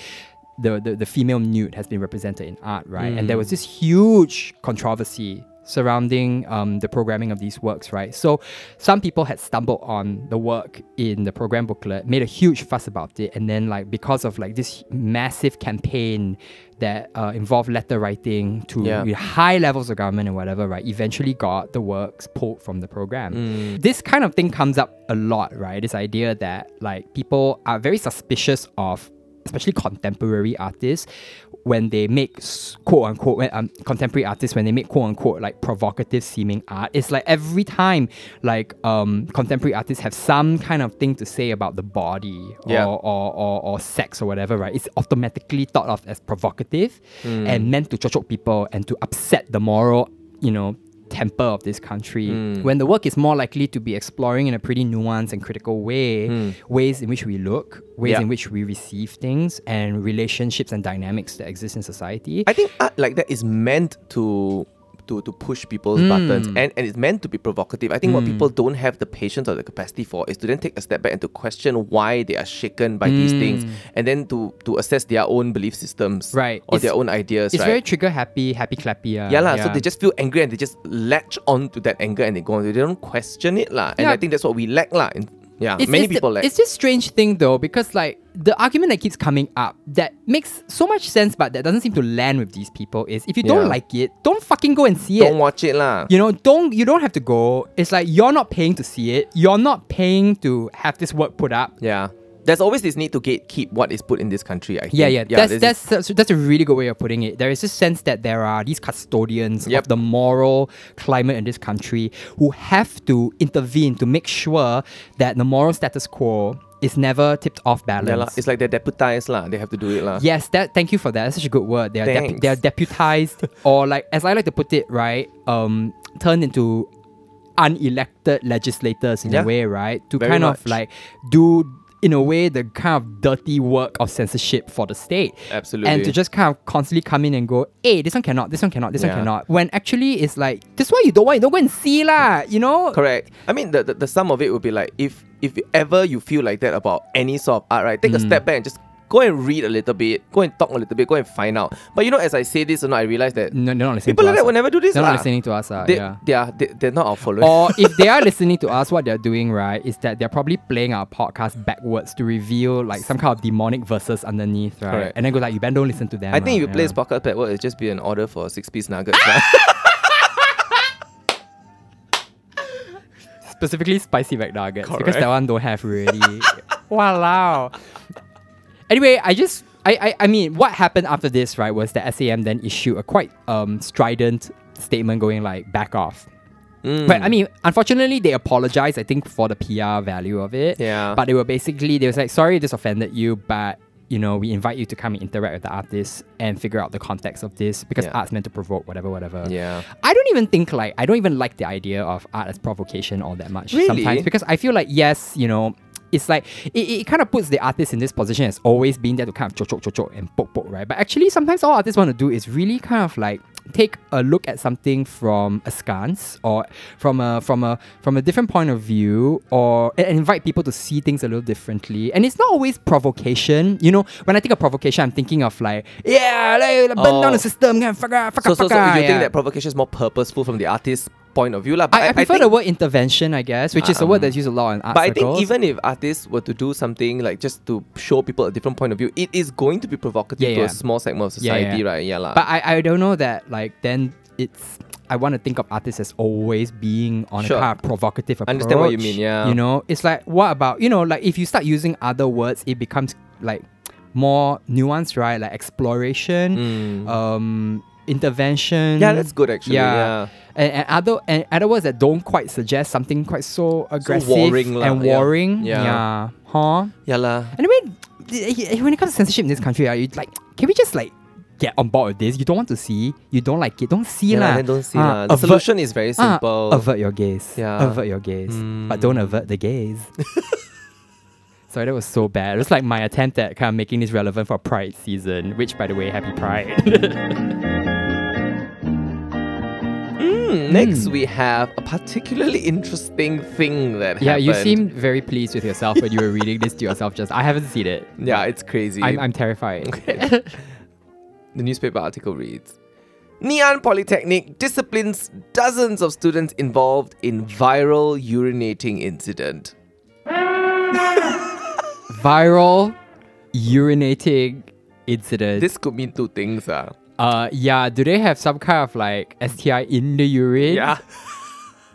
the, the, the female nude has been represented in art, right? And there was this huge controversy surrounding um, the programming of these works, right? So some people had stumbled on the work in the program booklet, made a huge fuss about it, and then like because of like this massive campaign that uh, involved letter writing to Yeah. high levels of government and whatever, right? Eventually got the works pulled from the program. Mm. This kind of thing comes up a lot, right? This idea that like people are very suspicious of especially contemporary artists when they make quote unquote when, um, contemporary artists when they make quote unquote like provocative seeming art it's like every time like um contemporary artists have some kind of thing to say about the body or, Yeah. or, or, or sex or whatever right it's automatically thought of as provocative Mm. and meant to choke people and to upset the moral you know temper of this country, Hmm. when the work is more likely to be exploring in a pretty nuanced and critical way ways in which we look, ways. Yeah. in which we receive things, and relationships and dynamics that exist in society. I think art like that is meant to to, to push people's Hmm. buttons and, and it's meant to be provocative. I think what people don't have the patience or the capacity for is to then take a step back and to question why they are shaken by these things and then to to assess their own belief systems Hmm. Right. or It's- their own ideas. it's right? very trigger happy, happy clappy. Uh, yeah, lah. So they just feel angry and they just latch on to that anger and they go on. They don't question it, lah. And Yeah. I think that's what we lack, lah. in- Yeah, It's, many it's people the. It's this strange thing though, because like the argument that keeps coming up that makes so much sense, but that doesn't seem to land with these people is if you don't like it, don't fucking go and see it. don't watch it, lah. You know, don't you don't have to go. It's like you're not paying to see it. You're not paying to have this work put up. Yeah. There's always this need to gatekeep what is put in this country, I think. Yeah, yeah, that's that's, that's that's a really good way of putting it. There is this sense that there are these custodians Yep. of the moral climate in this country who have to intervene to make sure that the moral status quo is never tipped off balance. Yeah, lah. It's like they're deputized, lah. They have to do it, lah. Yes, that. Thank you for that. That's such a good word. They are they are deputized, or like as I like to put it, right? Um, turned into unelected legislators in Yeah. a way, right? To Very kind much. of like do in a way the kind of dirty work of censorship for the state. Absolutely. And to just kind of constantly come in and go, hey, this one cannot, this one cannot, this Yeah. one cannot. When actually it's like, this one you don't want, you don't go and see lah, you know? Correct. I mean, the, the, the sum of it would be like if if ever you feel like that about any sort of art, right? Take a Mm. step back and just go and read a little bit, go and talk a little bit, go and find out. But you know, as I say this, you know, I realize that No, they're not listening people to like us. that will never do this. They're not lah. listening to us, uh, They, yeah. they are they, they're not our followers. or if they are listening to us, what they're doing, right, is that they're probably playing our podcast backwards to reveal like some kind of demonic verses underneath, right? Correct. And then go like, you better don't listen to them. I think if you play this podcast backward, it's just be an order for six piece nuggets. lah. specifically spicy McNuggets because Correct. that one don't have really. wow. Anyway, I just I, I I mean what happened after this right was that SAM then issued a quite um strident statement going like back off. Mm. But I mean, unfortunately, they apologized. I think for the PR value of it. Yeah. But they were basically they was like, sorry, this offended you, but you know, we invite you to come and interact with the artist and figure out the context of this because Yeah. art's meant to provoke whatever, whatever. yeah. I don't even think like I don't even like the idea of art as provocation all that much Really? sometimes because I feel like yes, you know, it's like it, it kind of puts the artist in this position as always being there to kind of choke choke choke and poke poke, right? But actually sometimes all artists want to do is really kind of like take a look at something from askance or from a from a from a different point of view or and invite people to see things a little differently. And it's not always provocation. You know, when I think of provocation, I'm thinking of like, yeah, like, burn down Oh. the system, fuck, fuck, fuck, So, so, so fuck, you yeah. think that provocation is more purposeful from the artist's point of view, lah? But I, I prefer the word intervention, I guess, which is a word Um, that's used a lot in art But I think even if artists were to do something like just to show people a different point of view, it is going to be provocative Yeah, to a small segment of Yeah, yeah. society, right? Yeah, lah. but I, I don't know that like then it's I want to think of artists as always being on Sure. a kind of provocative approach. Understand what you mean, yeah. You know, it's like what about you know like if you start using other words, it becomes like more nuanced, right? Like exploration, Mm. um, intervention. yeah, that's good actually. Yeah. Yeah. And, and other and other words that don't quite suggest something quite so aggressive warring lah, and yeah. warring. Yeah. yeah. Huh? Yeah, lah. Anyway, when it comes to censorship in this country, are you like, can we just like get on board with this? You don't want to see, you don't like it, don't see Yeah, lah, then don't see Ah, lah. The avert- solution is very ah, simple. avert your gaze. Yeah. Avert your gaze. But Mm. don't avert the gaze. Sorry, that was so bad. It was like my attempt at kind of making this relevant for Pride season, which, by the way, happy Pride. Mm, Next, we have a particularly interesting thing that yeah, you seemed very pleased with yourself when you were reading this to yourself. Just I haven't seen it. Yeah, it's crazy. I'm, I'm terrified. Okay. the newspaper article reads Ngee Ann Polytechnic disciplines dozens of students involved in viral urinating incident. Viral urinating incident. This could mean two things. Uh. Uh, yeah. Do they have some kind of like STI in the urine? Yeah.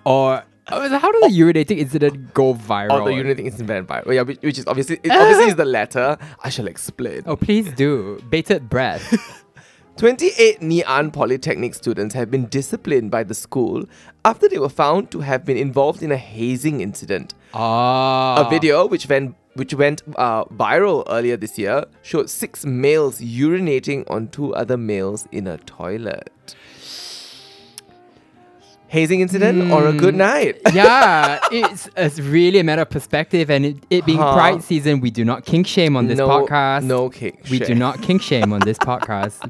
Or uh, how does the urinating incident go viral? Or the urinating incident went viral. Yeah, which, which is obviously it obviously is the latter. I shall explain. Oh, please do. Bated breath. 28 Ngee Ann Polytechnic students have been disciplined by the school after they were found to have been involved in a hazing incident. Ah. A video which went which went uh, viral earlier this year showed six males urinating on two other males in a toilet. hazing incident or a good night. yeah, it's, it's really a matter of perspective, and it, it being Huh. Pride season, we do not kink shame on this no, podcast. No kick. we do not kink shame on this podcast.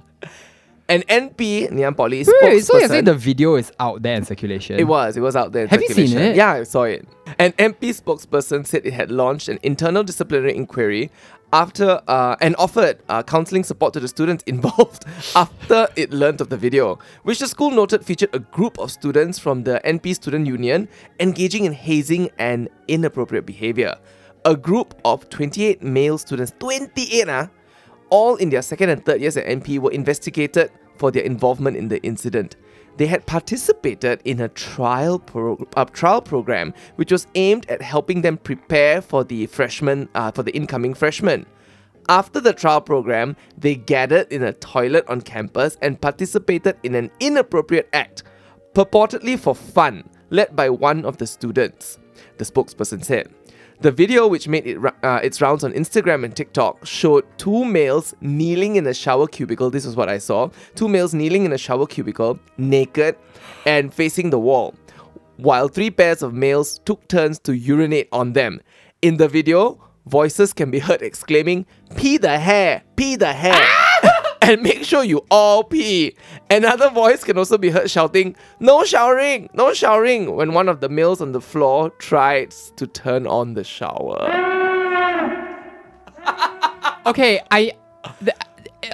An NP Ngee Ann Poly Wait, wait, so you're saying the video is out there in circulation? It was. It was out there. in Have you seen it? Yeah, I saw it. An NP spokesperson said it had launched an internal disciplinary inquiry after uh, and offered uh, counselling support to the students involved after it learnt of the video, which the school noted featured a group of students from the NP Student Union engaging in hazing and inappropriate behaviour. A group of 28 male students, 28 ah, all in their second and third years at NP were investigated for their involvement in the incident. They had participated in a trial pro- uh, trial program which was aimed at helping them prepare for the freshmen uh, for the incoming freshmen. After the trial program, they gathered in a toilet on campus and participated in an inappropriate act, purportedly for fun, led by one of the students. The spokesperson said. The video, which made it, uh, its rounds on Instagram and TikTok, showed two males kneeling in a shower cubicle. This is what I saw. Two males kneeling in a shower cubicle, naked and facing the wall, while three pairs of males took turns to urinate on them. In the video, voices can be heard exclaiming, Pee the hair! Pee the hair! And make sure you all pee. Another voice can also be heard shouting, No showering! No showering! when one of the males on the floor tries to turn on the shower. Okay, I. th-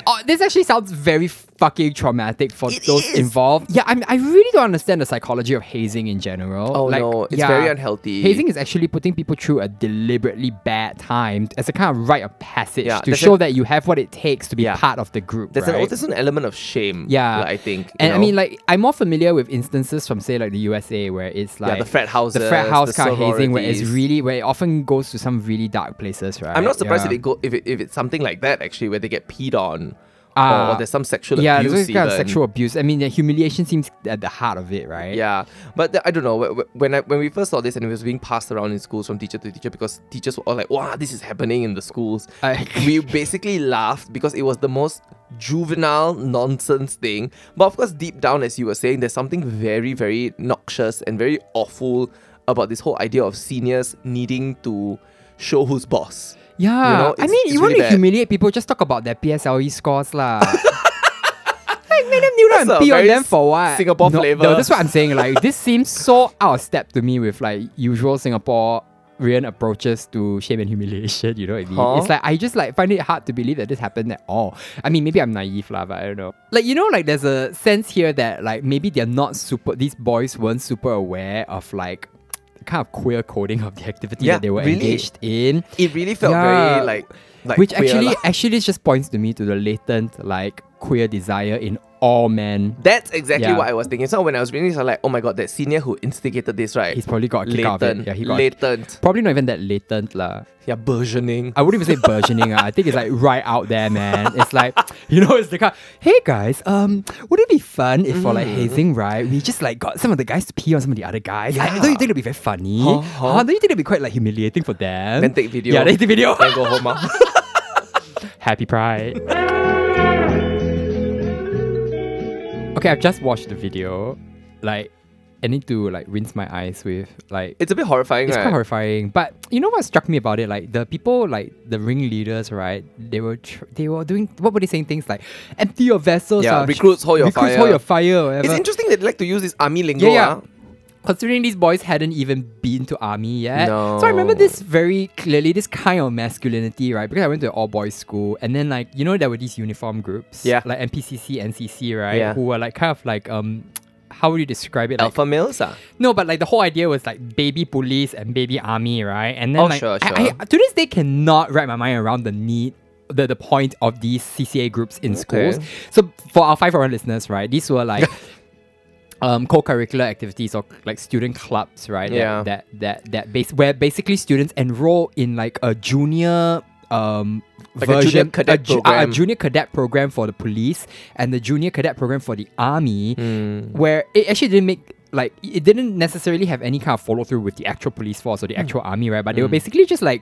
uh, this actually sounds very fucking traumatic for It those is. involved. Yeah, I mean, I really don't understand the psychology of hazing in general. Oh, Like, no, it's very unhealthy. Hazing is actually putting people through a deliberately bad time as a kind of rite of passage Yeah, to show a- that you have what it takes to be Yeah. part of the group. There's, oh, right? an, there's an element of shame. Yeah, like, I think. and I mean, like, I'm more familiar with instances from, say, like the USA, where it's like the frat houses, the frat house the kind of hazing, where it's really where it often goes to some really dark places, right? I'm not surprised Yeah. if it go if, it, if it's something like that actually, where they get peed on, Ah. or there's some sexual yeah, abuse. there's this kind of sexual abuse. I mean, the humiliation seems at the heart of it, right? Yeah, but the, I don't know. wh- wh- When I, when we first saw this and it was being passed around in schools from teacher to teacher because teachers were all like, "Wow, this is happening in the schools." I- we basically laughed because it was the most juvenile nonsense thing. But of course, deep down, as you were saying, there's something very, very noxious and very awful about this whole idea of seniors needing to show who's boss. Yeah, You know, I mean, you want to bad. humiliate people, just talk about their PSLE scores, lah. like, make them kneel down and pee on them for what? Singapore no, flavour. No, that's what I'm saying. Like, this seems so out of step to me with like usual Singapore Singaporean approaches to shame and humiliation. You know what I mean? Huh? It's like I just like find it hard to believe that this happened at all. I mean, maybe I'm naive, lah, but I don't know. Like, you know, like there's a sense here that like maybe they're not super. These boys weren't super aware of like. Kind of queer coding of the activity Yeah, that they were really. engaged in. It really felt Yeah. very like like Which queer actually actually just points to me to the latent like queer desire in all men. That's exactly Yeah. what I was thinking. So when I was reading this, I was like, oh my god, that senior who instigated this, right? He's probably got a kick out of it. latent. Yeah, he got latent. probably not even that latent lah. Yeah, burgeoning. I wouldn't even say burgeoning. ah. I think it's like right out there, man. It's like you know, it's the kind. Hey guys, um, would it be fun if for like Mm. hazing, right? We just like got some of the guys to pee on some of the other guys. I, don't you think it'd be very funny? Huh, huh. Huh? Don't you think it'd be quite like humiliating for them? Then take video. Yeah, then take video. Then go home. ah. Happy Pride. Okay, I've just watched the video. Like, I need to like rinse my eyes with like. it's a bit horrifying, It's right? quite horrifying, but you know what struck me about it? Like the people, like the ringleaders, right? They were tr- they were doing what were they saying? Things like empty your vessels. Yeah, ah, sh- recruits hold your recruits fire. hold your fire. It's interesting that they like to use this army lingo. Yeah, yeah. ah. Considering these boys hadn't even been to army yet. No. So I remember this very clearly, this kind of masculinity, right? Because I went to an all boys school and then like, you know, there were these uniform groups. Yeah. Like NPCC, NCC, right? Yeah. Who were like kind of like um how would you describe it? Like, Alpha males, ah. no, but like the whole idea was like baby police and baby army, right? And then Oh, like sure, I, sure. I- to this day cannot wrap my mind around the need the, the point of these CCA groups in Okay. schools. So for our five foreign listeners, right, these were like um, co-curricular activities or like student clubs, right? Yeah. That that that, base where basically students enroll in like a junior um Like a junior version cadet uh, program. a junior cadet program for the police and the junior cadet program for the army Hmm. where it actually didn't make like it didn't necessarily have any kind of follow through with the actual police force or Hmm. the actual army, right? But they were basically just like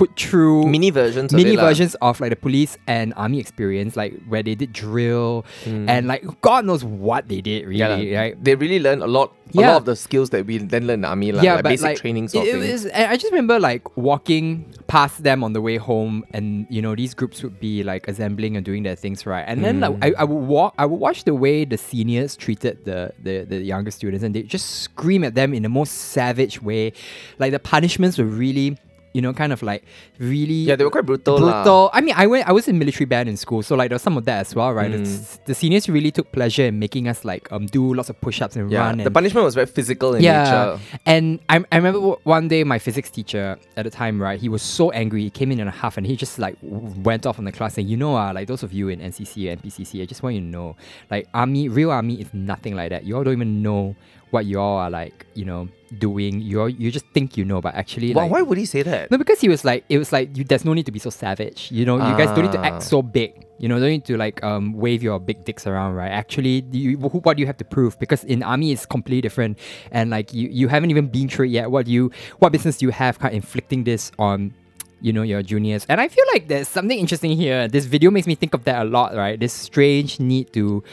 put through Mini versions. mini of it versions of like the police and army experience, like where they did drill Hmm. and like God knows what they did really, Yeah, right? They really learned a lot. A lot of the skills that we then learn in the army, lah, yeah, like but basic like training it, sort it of thing. was, and I just remember like walking past them on the way home, and you know these groups would be like assembling and doing their things right, and then like, I, I would walk, I would watch the way the seniors treated the, the the younger students, and they just scream at them in the most savage way, like the punishments were really. You know, kind of like really Yeah, they were quite brutal. Brutal. I mean, I went. I was in military band in school, so like there was some of that as well, right? Mm. The, the seniors really took pleasure in making us like um do lots of push-ups and yeah, run. the punishment was very physical in yeah, nature. and I, I remember one day my physics teacher at the time, right? He was so angry. He came in in a huff and he just like went off on the class saying, "You know, uh, like those of you in NCC and NPCC, I just want you to know, like army, real army is nothing like that. You all don't even know what you all are like, you know, doing. You all, you just think you know, but actually, Why, like, why would he say that? no, because he was like, it was like, you, there's no need to be so savage. You know, you guys don't need to act so big. You know, don't need to like um wave your big dicks around, right? Actually, you, wh- what do you have to prove? Because in army, it's completely different, and like you, you haven't even been through it yet. What do you, what business do you have, kind of inflicting this on? You know your juniors, and I feel like there's something interesting here. This video makes me think of that a lot, right? This strange need to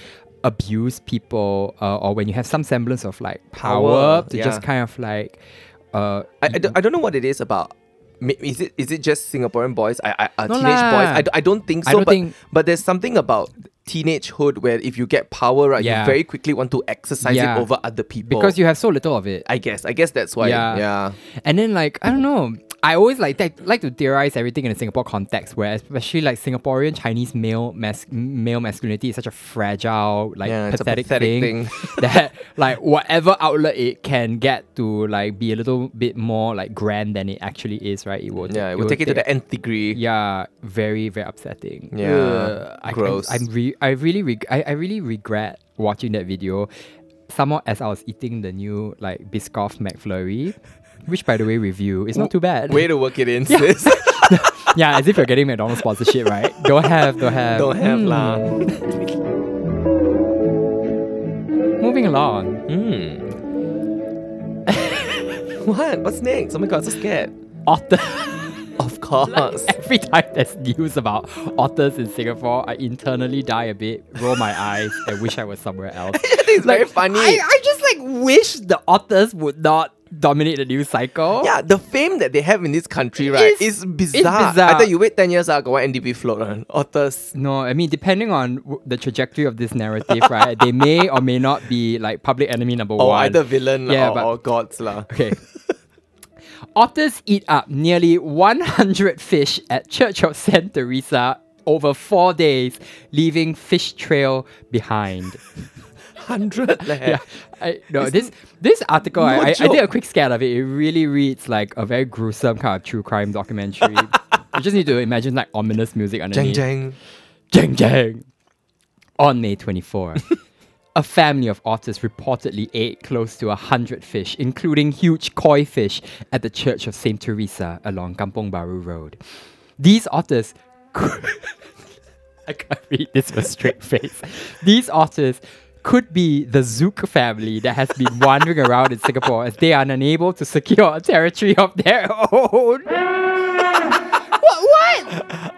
abuse people, uh, or when you have some semblance of like power, Power, to just kind of like, uh, I, I, don't, I don't know what it is about. Is it is it just Singaporean boys? I, I uh, No teenage lah. boys? I, I don't think so. Don't but think- but there's something about teenagehood where if you get power, right, Yeah. you very quickly want to exercise Yeah. it over other people. because you have so little of it. I guess I guess that's why. Yeah. Yeah. And then like I don't know, I always like like to theorize everything in a Singapore context, where especially like Singaporean Chinese male mas- male masculinity is such a fragile, like Yeah, pathetic, pathetic thing, thing. that like whatever outlet it can get to like be a little bit more like grand than it actually is, right? It will Yeah, we'll take it to the nth degree. yeah, very very upsetting. Yeah, Ugh, gross. I, am re- I really reg- I, I really regret watching that video. Somehow, as I was eating the new like Biscoff McFlurry, which by the way review is not too bad. Way to work it in, sis. yeah, as if you're getting McDonald's sponsorship, right? Don't have, don't have. don't have Mm. lah. Moving along. Hmm. what? What's next? Oh my god, so scared. Otter. Of course. Every time there's news about otters in Singapore, I internally die a bit, roll my eyes, and wish I was somewhere else. it's very funny. I, I just like wish the otters would not dominate the news cycle. yeah, the fame that they have in this country, right, It's- is it's bizarre. bizarre. I thought you wait 10 years, I got one NDP float on otters. No, I mean depending on w- the trajectory of this narrative, right? They may or may not be like public enemy number Or one. either villain Yeah, or, but- or gods. lah. Okay. Otters eat up nearly 100 fish at Church of Saint Teresa over four days, leaving fish trail behind. 100. Yeah, I no this this article I, no I, I did a quick scan of it. It really reads like a very gruesome kind of true crime documentary. you just need to imagine like ominous music underneath. Jang. Jang Jang. Jang. On May 24, a family of otters reportedly ate close to a hundred fish, including huge koi fish, at the Church of Saint Teresa along Kampong Baru Road. These otters. could- I can't read this with a straight face. These otters could be the Zouk family that has been wandering around in Singapore as they are unable to secure a territory of their own.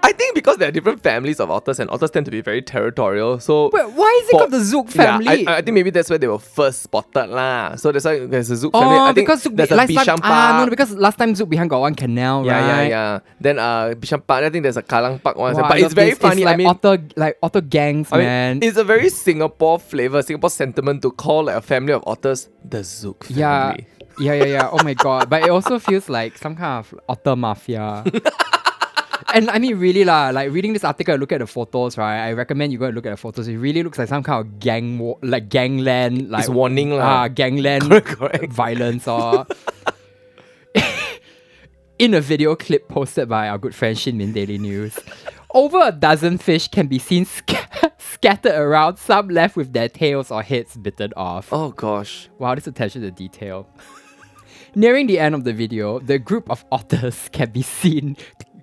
I think because there are different families of otters and otters tend to be very territorial. So But why is it for- called the Zouk Yeah, family? I, I think maybe that's where they were first spotted lah. So that's why there's a Zouk Oh, family. I think because Zouk there's a last time, Bishan ah, no, because last time Zouk behind got one canal, yeah, yeah, right? yeah. Then uh, Bishan Park. I think there's a Kallang Park one. Wow, but it's very this. funny. like I mean, otter, like otter gangs, I mean, man. it's a very Singapore flavor, Singapore sentiment to call like a family of otters the Zouk family. yeah, yeah, yeah, yeah. Oh my god! But it also feels like some kind of otter mafia. and I mean, really lah. Like reading this article, look at the photos, right? I recommend you go and look at the photos. It really looks like some kind of gang, war, like gangland, like It's warning lah. Ah, gangland Correct, correct. violence or. In a video clip posted by our good friend Shin Min Daily News, over a dozen fish can be seen sca- scattered around, some left with their tails or heads bitten off. Oh gosh. Wow, this attention to detail. Nearing the end of the video, the group of otters can be seen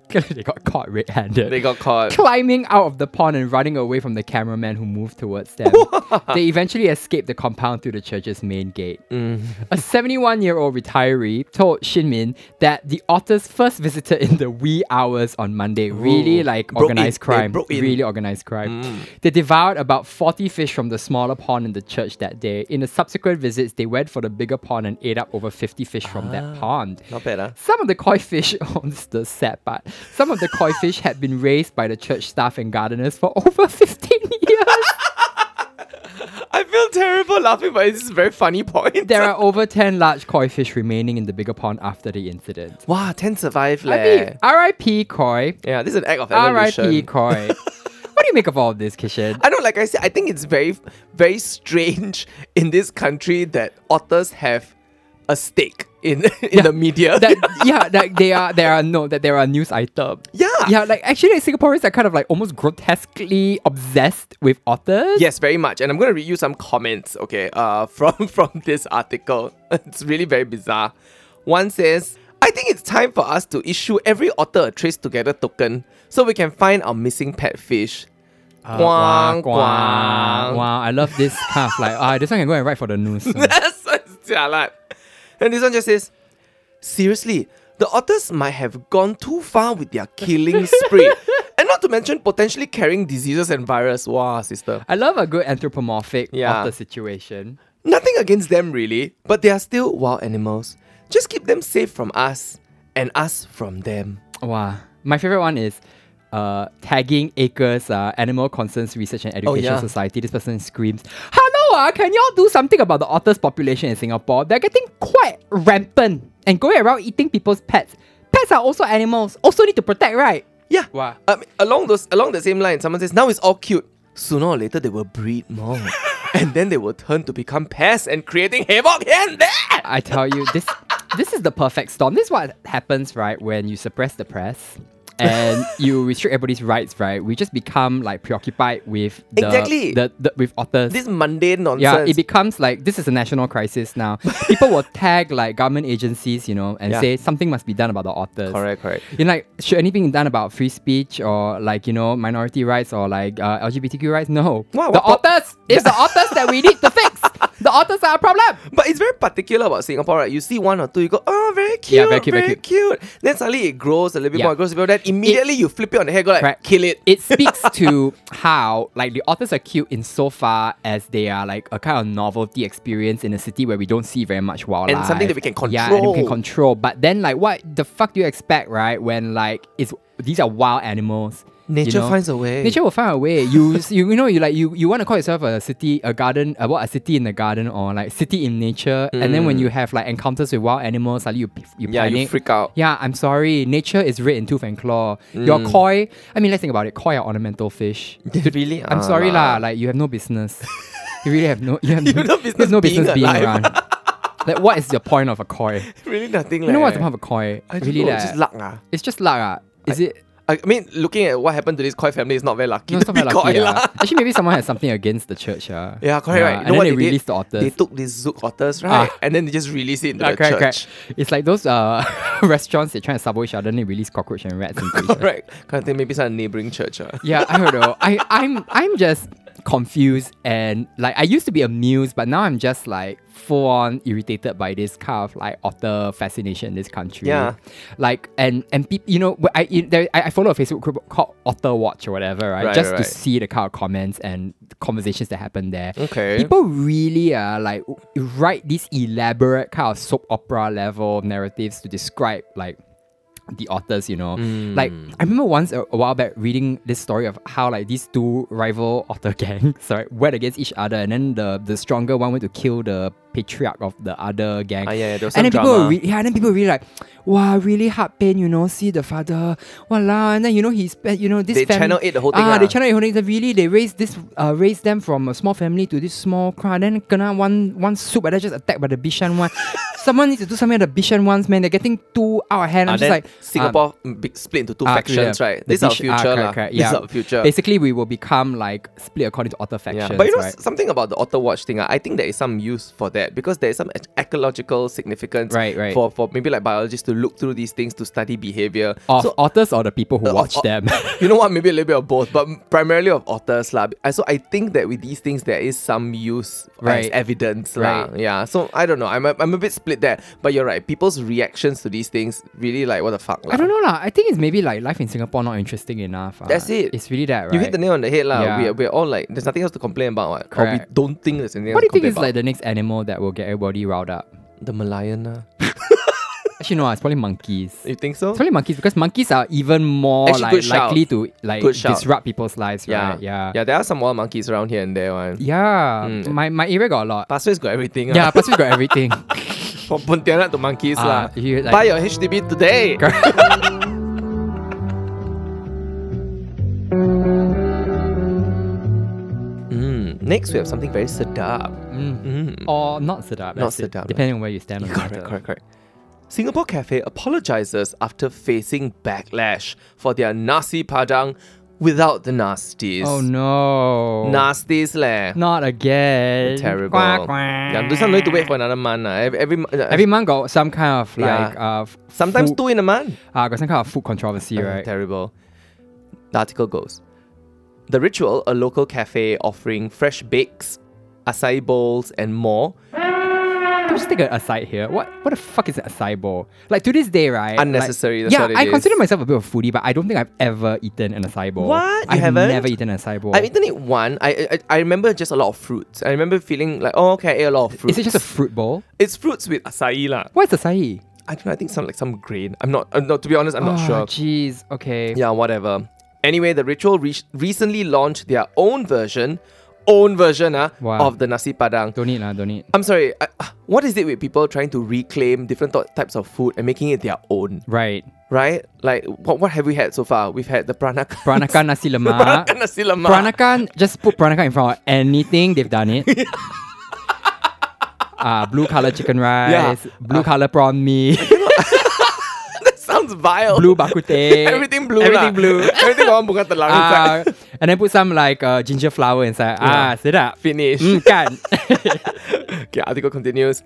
they got caught red-handed. They got caught. climbing out of the pond and running away from the cameraman who moved towards them. they eventually escaped the compound through the church's main gate. Mm. A 71 year old retiree told Shinmin that the otters first visited in the wee hours on Monday. Really like Broke in. organized They crime. in. Really organized crime. Mm. They devoured about 40 fish from the smaller pond in the church that day. In the subsequent visits, they went for the bigger pond and ate up over 50 fish from that Ah. pond. Not bad, huh? Some of the koi fish, oh, this is the sad part. Some of the koi fish had been raised by the church staff and gardeners for over 15 years. I feel terrible laughing, but it's a very funny point. There are over 10 large koi fish remaining in the bigger pond after the incident. wow, 10 survive I mean, R.I.P. koi. yeah, this is an act of evolution. R.I.P. koi. what do you make of all of this, Kishan? I know, like I said, I think it's very, very strange in this country that otters have a stake in in the media. that yeah, that they are there are no that there are news item. yeah. Yeah, like actually Singaporeans are kind of like almost grotesquely obsessed with otters. Yes, very much. And I'm going to read you some comments, okay, uh, from, from this article. It's really very bizarre. One says, I think it's time for us to issue every otter a trace together token so we can find our missing pet fish. Uh, Guang, guang. Wow, I love this kind of like ah, this one can go and write for the news. That's so jialat. And this one just says, seriously, the otters might have gone too far with their killing spree. and not to mention potentially carrying diseases and virus. Wow, sister. I love a good anthropomorphic Yeah. otter situation. Nothing against them really, but they are still wild animals. Just keep them safe from us and us from them. Wow. My favorite one is uh, tagging ACRES, uh, Animal Concerns Research and Education yeah. Society. This person screams, Hello, uh, can y'all do something about the otters population in Singapore? They're getting quite rampant and going around eating people's pets. Pets are also animals, also need to protect, right? Yeah. Wow. Um, along those along the same line, someone says now it's all cute. Sooner or later they will breed more. and then they will turn to become pests and creating havoc here and there. I tell you, this this is the perfect storm. This is what happens, right, when you suppress the press and you restrict everybody's rights, right? We just become like preoccupied with the, Exactly. the, the with otters. This mundane nonsense. yeah, it becomes like this is a national crisis now. People will tag like government agencies, you know, and Yeah. say something must be done about the otters. correct, correct. You know, like, should anything be done about free speech or like, you know, minority rights or like uh, LGBTQ rights? No. Wow, the what po- otters, it's the otters that we need to fix. The otters are a problem. But it's very particular about Singapore, right? You see one or two, you go, oh, very cute, Yeah, very cute, very cute. Then suddenly it grows a little bit Yeah. more, it grows a bit more. Then immediately you flip it on the head, go like, kill it. It speaks to how like the otters are cute in so far as they are like a kind of novelty experience in a city where we don't see very much wildlife And something that we can control. Yeah, and we can control. But then like what the fuck do you expect, right? When like it's these are wild animals. You Nature know? finds a way. Nature will find a way. You you, you know you like you you want to call yourself a city a garden uh, what a city in the garden or like city in nature and then when Mm. you have like encounters with wild animals like you you yeah, you freak out. Yeah, I'm sorry. Nature is red in tooth and claw. Your Mm. koi, I mean, let's think about it. Koi are ornamental fish. really? I'm sorry lah. Like you have no business. you really have no. You have You no, no you business no being business being alive. around. like, what is the point of a koi? really nothing You know what's the point of a koi? I really, know, it's just luck. Ah. It's just luck. Ah. Is it? I mean, looking at what happened to this Koi family, is not very lucky. No, it's not very lucky. Lah. Actually, maybe someone has something against the church. ah. Yeah, correct, right. You And know then what they they did? released the otters. They took these Zouk otters, right? Ah. And then they just released it into Ah, the correct, church. correct. It's like those uh, restaurants they try to sabo each other and they release cockroach and rats into each other. Correct. Kind of thing, maybe some neighboring church. ah. Yeah, I don't know. I, I'm I'm just confused and like I used to be amused, but now I'm just like full on irritated by this kind of like otter fascination in this country. Yeah. Like and and people, you know, I in, there, I follow a Facebook group called Otter Watch or whatever, right? Right, just right. to see the kind of comments and conversations that happen there. Okay. People really are like write these elaborate kind of soap opera level narratives to describe like the otters, you know. Like Mm. I remember once a, a while back reading this story of how like these two rival otter gangs right went against each other and then the the stronger one went to kill the patriarch of the other gang. Ah, yeah, yeah, and then people were re- yeah, and then people were really like, wow, really heart pain, you know, see the father, wow, and then you know he's you know this They family, channel eight the whole thing. Ah, ah. they channel eight whole thing. Really, they raised this, uh, raised them from a small family to this small crowd. then gonna one one soup, and then just attacked by the Bishan one. Someone needs to do something at the Bishan ones, man. They're getting too out of hand. I'm And just like um, Singapore big split into two ah, factions, yeah. right? The This is our future, ah, correct, lah. correct, This is our future. Basically, we will become like split according to otter factions, Yeah, but you know right? something about the otter watch thing. ah, I think there is some use for that because there is some ecological significance Right, right. for for maybe like biologists to look through these things to study behavior. Of so otters or the people who Uh, watch uh, them. you know what? Maybe a little bit of both, but primarily of otters, lah. Uh, So I think that with these things there is some use as Right. evidence, lah. Right. Yeah. So I don't know. I'm a, I'm a bit split there, but you're right. People's reactions to these things really like what the fuck, lah. I don't know lah. I think it's maybe like life in Singapore not interesting enough. ah. That's it. It's really that, right? You hit the nail on the head, lah. Yeah. We're, we're all like, there's nothing else to complain about, what? or we Correct. don't think there's anything else. what do you think is like the next animal that will get everybody riled up? the Malayan? lah. Actually, no, it's probably monkeys. You think so? It's probably monkeys because monkeys are even more Actually, like likely to like disrupt people's lives, Yeah. right? Yeah. Yeah, there are some wild monkeys around here and there, one. Yeah. Mm. My my area got a lot. Pasir Ris got everything. Yeah, ah. Pasir Ris got everything. From Pontianak to monkeys, Ah, lah. you, like- Buy your HDB today. Mm, next, we have something very sedap. Mm. Mm. Or not sedap. Not that's it, sedap, Depending on where you stand on Correct, correct, correct. Singapore Cafe apologizes after facing backlash for their nasi padang without the nasties. Oh no. Nasties leh. Not again. Terrible. Quack, quack. Yeah, this one need to wait for another month. lah. Every, every, uh, Every month got some kind of like Yeah. uh f- sometimes food, two in a month. uh, got some kind of food controversy, Uh, right? Terrible. The article goes The Ritual, a local cafe offering fresh bakes, acai bowls, and more, just take an aside here? What what the fuck is an acai bowl? Like to this day, right? like- Unnecessary, that's yeah, I is. consider myself a bit of a foodie, but I don't think I've ever eaten an acai bowl. What? You I've haven't? never eaten an acai bowl. I've eaten it one. I, I I remember just a lot of fruits. I remember feeling like, oh, okay, I ate a lot of fruits. is it just a fruit bowl? It's fruits with acai lah. What is acai? I don't know. I think some like some grain. I'm not. Uh, no, to be honest, I'm not oh, sure. Jeez. Okay. Yeah, whatever. Anyway, the ritual re- recently launched their own version, own version uh, Wow. of the nasi padang. Don't eat lah. Don't eat. I'm sorry. Uh, what is it with people trying to reclaim different th- types of food and making it their own? Right. Right? Like, what what have we had so far? We've had the Peranakan. Peranakan nasi lemak. Peranakan nasi lemak. Peranakan, just put peranakan in front of anything, they've done it. uh, blue color chicken rice, Yeah. blue color prawn mee, that sounds vile. blue bak kut teh. Everything blue. Everything lah. blue. Everything orang bunga telang. Uh, and then put some like uh, ginger flower inside. Ah, sedap. Finish. Mm, kan? Okay, article continues.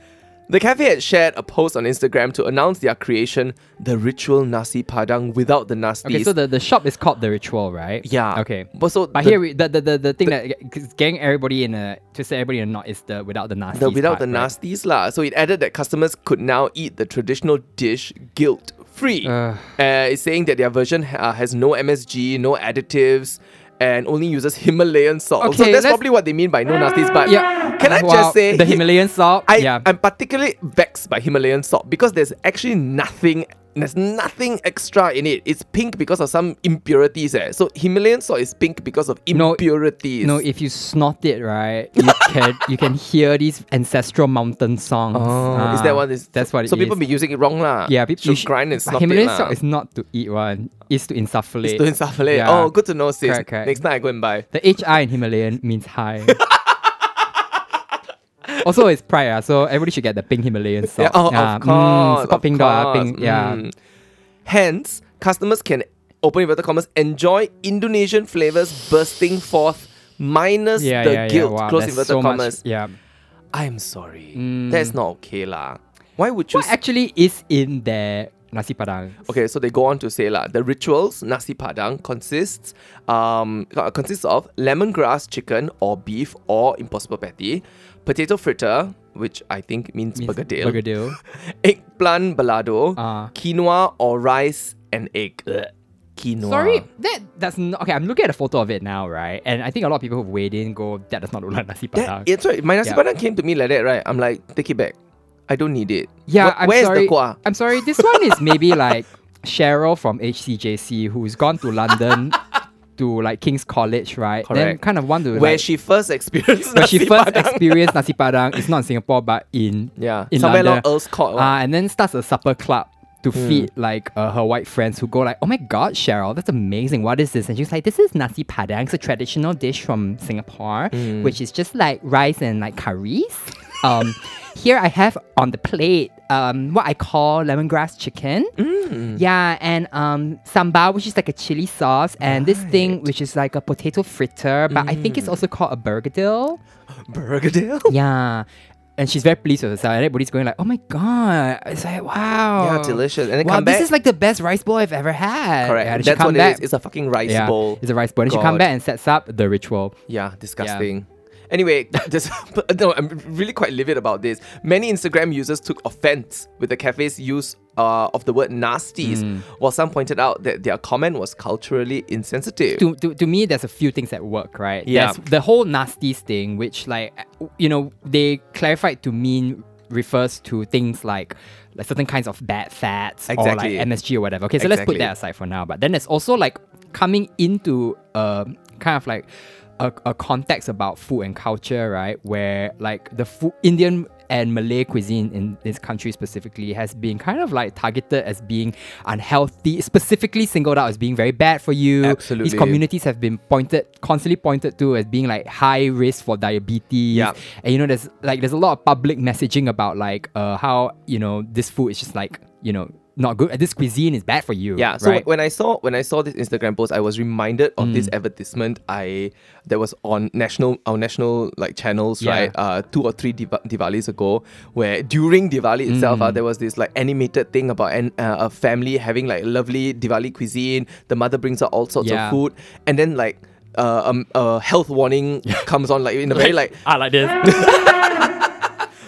The cafe had shared a post on Instagram to announce their creation, the ritual nasi padang without the nasties. okay, so the, the shop is called The Ritual, right? yeah. Okay. But so But the, here, we, the, the, the, the thing that is getting everybody in a, to say everybody in a knot is the without the nasty. the without the nasties lah. So it added that customers could now eat the traditional dish guilt free. Ugh. Uh, it's saying that their version uh, has no MSG, no additives, and only uses Himalayan salt. so Okay, that's probably what they mean by no nasties. But Yeah. Can I just say the Himalayan salt? I, yeah. I'm particularly vexed by Himalayan salt because there's actually nothing. There's nothing extra in it. It's pink because of some impurities. Eh. So Himalayan salt is pink because of impurities. No, if you snort it, right, you can you can hear these ancestral mountain songs. oh, is Ah, that what is? That's what it So people is. be using it wrong lah. yeah, people should grind and snort Himalayan it salt is not to eat one. It's to insufflate. It's to insufflate. Yeah. Oh, good to know, sis. Correct, correct. Next time I go and buy. The HI in Himalayan means high. also, it's pride, ah, so everybody should get the pink Himalayan salt. Yeah, oh, Yeah, of course. support of pink dot, ah, pink, yeah. Mm. Hence, customers can open inverted commas enjoy Indonesian flavors bursting forth minus Yeah, the yeah, guilt. Wow, close inverted so commas. Much, yeah. I'm sorry. Mm. That's not okay lah. Why would you? What s- actually is in their nasi padang? okay, so they go on to say lah. The rituals nasi padang consists um uh, consists of lemongrass chicken or beef or impossible patty, potato fritter, which I think means, Means Bergedil. eggplant balado, Ah. quinoa or rice and egg. Ugh. Quinoa. Sorry, that that's not okay. I'm looking at a photo of it now, right? And I think a lot of people who've weighed in go, that does not look like nasi That, padang. it's right. My nasi Yeah. padang came to me like that, right? I'm like, take it back. I don't need it. yeah, Wh- I'm where's sorry. the kuah? I'm sorry. This one is maybe like Cheryl from HCJC who's gone to London to like King's College, right? Then Correct. kind of want to Where like, she first experienced where she first padang. experienced nasi padang. It's not in Singapore, but in Yeah, in somewhere London. Earl's Court. Ah, and then starts a supper club to Hmm. feed like uh, her white friends who go like, "Oh my God, Cheryl, that's amazing! What is this?" And she's like, "This is nasi padang. It's a traditional dish from Singapore, Hmm. which is just like rice and like curries. Um, here I have on the plate um, what I call lemongrass chicken. Mm. Yeah, and um, sambal, which is like a chili sauce, and this thing, which is like a potato fritter, but I think it's Mm. also called a burgadil. Burgadale? Yeah. And she's very pleased with herself. And everybody's going like, oh my god. It's like, wow. Yeah, delicious. And then wow, come this is like the best rice bowl I've ever had. Correct. Yeah, and she That's come what back. it is. It's a fucking rice yeah, bowl. It's a rice bowl. And she come back and sets up the ritual. Yeah, disgusting. Anyway, just no, I'm really quite livid about this. Many Instagram users took offense with the cafe's use uh, of the word nasties, Hmm. while some pointed out that their comment was culturally insensitive. to, to, to me, there's a few things at work, right? Yeah. There's the whole nasties thing, which like you know they clarified to mean refers to things like like certain kinds of bad fats Exactly. or like MSG or whatever. Okay, so let's put that aside for now. But then there's also like coming into um kind of like a, a context about food and culture, right? Where like the food Indian and Malay cuisine in this country specifically has been kind of like targeted as being unhealthy, specifically singled out as being very bad for you. Absolutely. These communities have been pointed, constantly pointed to as being like high risk for diabetes. Yeah. And you know, there's like there's a lot of public messaging about like uh how, you know, this food is just like, you know, not good. This cuisine is bad for you. Yeah, so right? when I saw when I saw this Instagram post, I was reminded of Mm. this advertisement I that was on national our national like channels, Yeah. right? Uh, two or three Diva- Diwalis ago, where during Diwali itself, Mm. uh, there was this like animated thing about an, uh, a family having like lovely Diwali cuisine. The mother brings out all sorts Yeah. of food, and then like. Uh, um, a health warning comes on like in a very like I like this.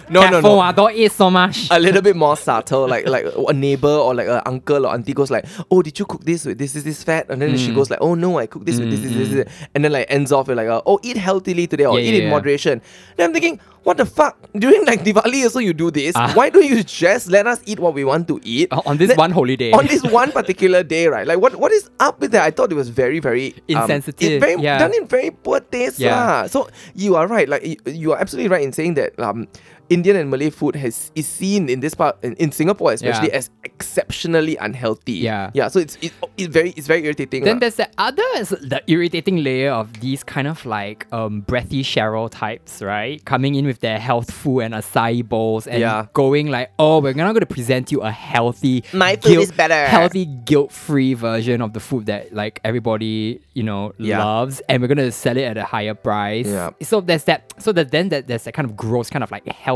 no no Careful, no ah, don't eat so much. a little bit more subtle, like like a neighbor or like an uncle or auntie goes like, "Oh, did you cook this with this is this fat?" And then Mm. she goes like, "Oh no, I cooked this with this is this, this," and then like ends off with like, uh, "Oh, eat healthily today or Yeah, eat yeah, in yeah. moderation." Then I'm thinking, what the fuck? During like Diwali also you do this. Ah. Why don't you just let us eat what we want to eat Uh, on this one holy day. on this one particular day, right? Like what what is up with that? I thought it was very very um, Insensitive, it very yeah. done in very poor taste, Yeah. So you are right. Like you, you are absolutely right in saying that um. Indian and Malay food has is seen in this part in, in Singapore especially Yeah. as exceptionally unhealthy. Yeah. Yeah. So it's it, it's very it's very irritating. Then lah. there's the other the irritating layer of these kind of like um breathy Cheryl types, right? Coming in with their health food and acai bowls and Yeah. going like, oh, we're not gonna present you a healthy My food is better." Healthy guilt-free version of the food that like everybody, you know, Yeah. loves, and we're gonna sell it at a higher price. Yeah. So there's that so that then that there's that kind of gross kind of like health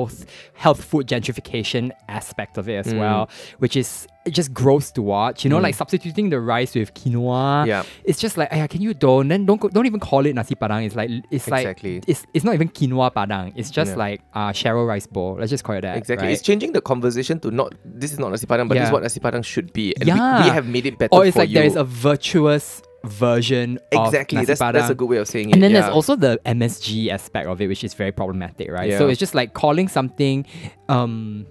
health food gentrification aspect of it as Mm. well, which is just gross to watch. You know, like substituting the rice with quinoa. Yeah. It's just like, "Aya, can you don't then don't don't even call it nasi padang. It's like it's Exactly. like it's it's not even quinoa padang. It's just Yeah. like uh Cheryl rice bowl. Let's just call it that. Exactly. right? It's changing the conversation to not this is not nasi padang, but this is what nasi padang should be, and we, Yeah. we have made it better or it's like you. there is a virtuous version exactly. That's that's a good way of saying it. And then yeah. there's also the MSG aspect of it, which is very problematic, right? So it's just like calling something, um,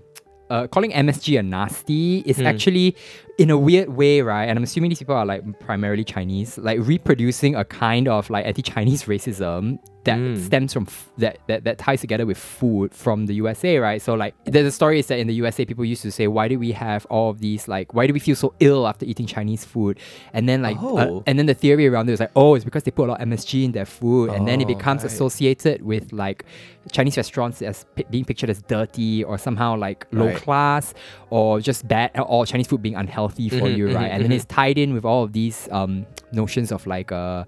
uh, calling MSG a nasty is Hmm. actually, in a weird way, right? And I'm assuming these people are like primarily Chinese, like reproducing a kind of like anti-Chinese racism that Hmm. stems from f- that, that that ties together with food from the USA, right? So like, there's a story is that in the USA, people used to say, why do we have all of these like, why do we feel so ill after eating Chinese food? And then like, uh, Oh. and then the theory around it was like, oh, it's because they put a lot of MSG in their food, and then it Oh, becomes right. associated with like Chinese restaurants as p- being pictured as dirty or somehow like low Right. class or just bad, or Chinese food being unhealthy for Mhm, you, right? mhm, And then mhm. it's tied in with all of these um, notions of like uh,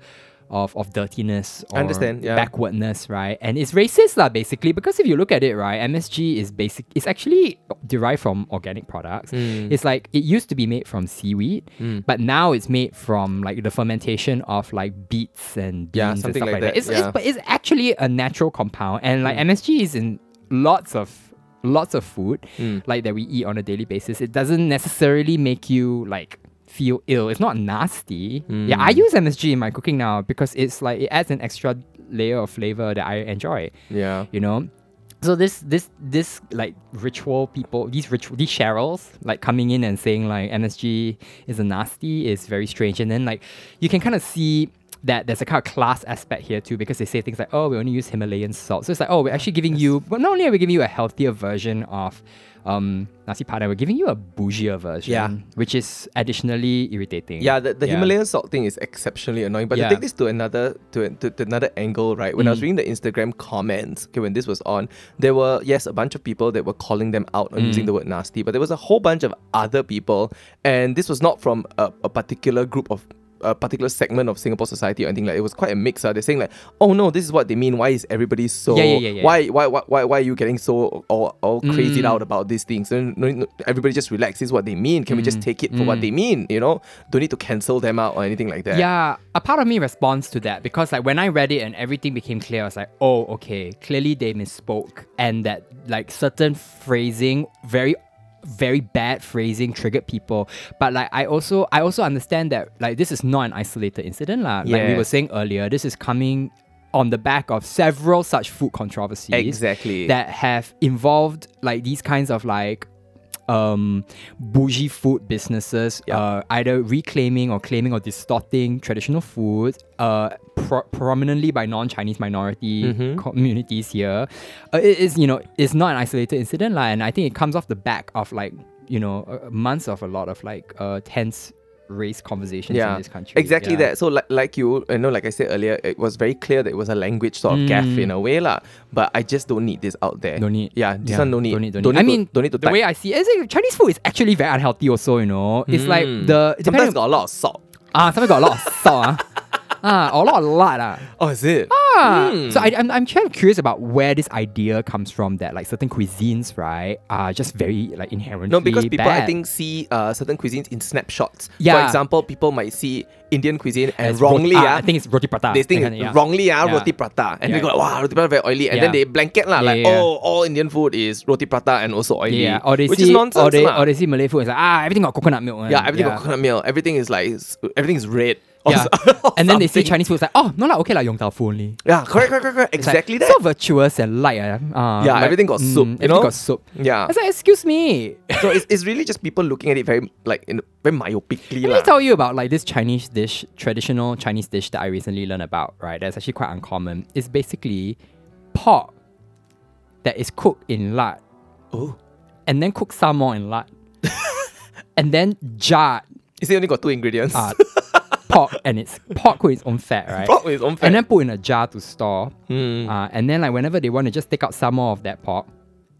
of, of dirtiness or I understand, yeah. backwardness, right? And it's racist lah, basically, because if you look at it, right, MSG is basic. It's actually derived from organic products. Mm. It's like it used to be made from seaweed, Mm. but now it's made from like the fermentation of like beets and beans Yeah, and stuff like like that. that, It's, yeah. it's but it's actually a natural compound, and like Mm. MSG is in lots of lots of food Mm. like that we eat on a daily basis. It doesn't necessarily make you like feel ill. It's not nasty. Yeah, I Mm. use MSG in my cooking now because it's like it adds an extra layer of flavor that I enjoy. Yeah. You know. So this this this like ritual people these ritual these Cheryls like coming in and saying like MSG is a nasty is very strange and then like you can kind of see that there's a kind of class aspect here too because they say things like, oh, we only use Himalayan salt. So it's like, oh, we're actually giving you, well, not only are we giving you a healthier version of um, nasi padang, we're giving you a bougier version, Yeah. which is additionally irritating. Yeah, the, the Himalayan salt thing is exceptionally annoying. But Yeah. to take this to another to, to, to another angle, right? When I was reading the Instagram comments, okay, when this was on, there were yes a bunch of people that were calling them out on using the word nasty, but there was a whole bunch of other people, and this was not from a, a particular group of. A particular segment of Singapore society or anything like it was quite a mix. Uh. They're saying like, oh no, this is what they mean. Why is everybody so? Yeah, yeah, yeah, yeah. Why, why, why, why, why are you getting so all, all Mm. out about these things? No, no, no, everybody just relax. This is what they mean. Can we just take it for what they mean? You know, don't need to cancel them out or anything like that. Yeah, a part of me responds to that because like when I read it and everything became clear, I was like, oh, okay, clearly they misspoke and that like certain phrasing, very very bad phrasing triggered people. But like I also I also understand that like this is not an isolated incident. lah. Like we were saying earlier, this is coming on the back of several such food controversies Exactly. that have involved like these kinds of like um bougie food businesses Yeah. uh, either reclaiming or claiming or distorting traditional food uh pro- prominently by non-chinese minority Mm-hmm. communities here uh, it is you know it's not an isolated incident lah, and i think it comes off the back of like you know uh, months of a lot of like uh tense race conversations yeah, in this country Exactly Yeah. that. So like, like you, you know, like I said earlier, it was very clear that it was a language sort of gaffe in a way, lah. But I just don't need this out there. Mm. Don't need. Yeah, this Yeah, one don't need. Don't need. Don't, don't need. I to- mean, don't need to the type. way I see it, is like Chinese food is actually very unhealthy. Also, you know, it's like Mm. the depending Sometimes got a lot of salt. ah, sometimes got a lot of salt. ah. Ah, or a lot of lard. Ah. Oh, is it? Ah. Hmm. So I, I'm, I'm kind of curious about where this idea comes from that like certain cuisines, right, are just very like inherently No, because people I think see uh, certain cuisines in snapshots. Yeah. For example, people might see Indian cuisine and As wrongly, roti, ah, I think it's roti prata. they think that kind of- yeah. wrongly ah, Yeah. roti prata, and they go wow, roti prata very oily, and Yeah. then they blanket lah, like Yeah, yeah. oh, all Indian food is roti prata and also oily, Yeah, or they which see, is nonsense or they, or they see Malay food. It's like ah, everything got coconut milk. yeah, everything got coconut milk, everything is like everything is red. Yeah. and then they say. Chinese food. is like oh, no lah, okay lah, yong tau fu only. Yeah, correct, correct, correct, correct. It's like exactly that. So virtuous and light. Uh, Yeah, like, everything got soup, you Everything know? got soup. yeah. It's like, excuse me. so it's, it's really just people looking at it very like in very myopically Let me tell you about like this Chinese dish, traditional Chinese dish that I recently learned about, right? That's actually quite uncommon. It's basically pork that is cooked in lard Oh, and then cooked some more in lard. and then jarred is it only got two ingredients? uh, pork and it's pork with its own fat, right? Pork with its own fat. And then put in a jar to store. Hmm. Uh, and then like whenever they want to just take out some more of that pork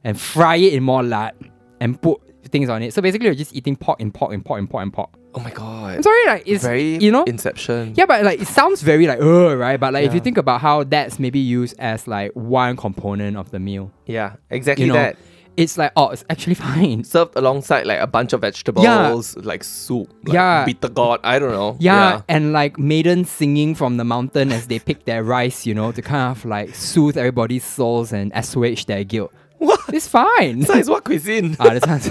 and fry it in more lard and put things on it. So basically you're just eating pork and pork and pork and pork and pork. oh my god. I'm sorry, like it's very you know Inception. Yeah, but like it sounds very like uh right? But like if you think about how that's maybe used as like one component of the meal, Yeah, exactly you know, that. It's like oh, it's actually fine. Served alongside like a bunch of vegetables, yeah. like soup, like Yeah. bitter gourd. I don't know. Yeah, and like maidens singing from the mountain as they pick their rice, you know, to kind of like soothe everybody's souls and assuage their guilt. What? It's fine. So it's what cuisine? ah, that sounds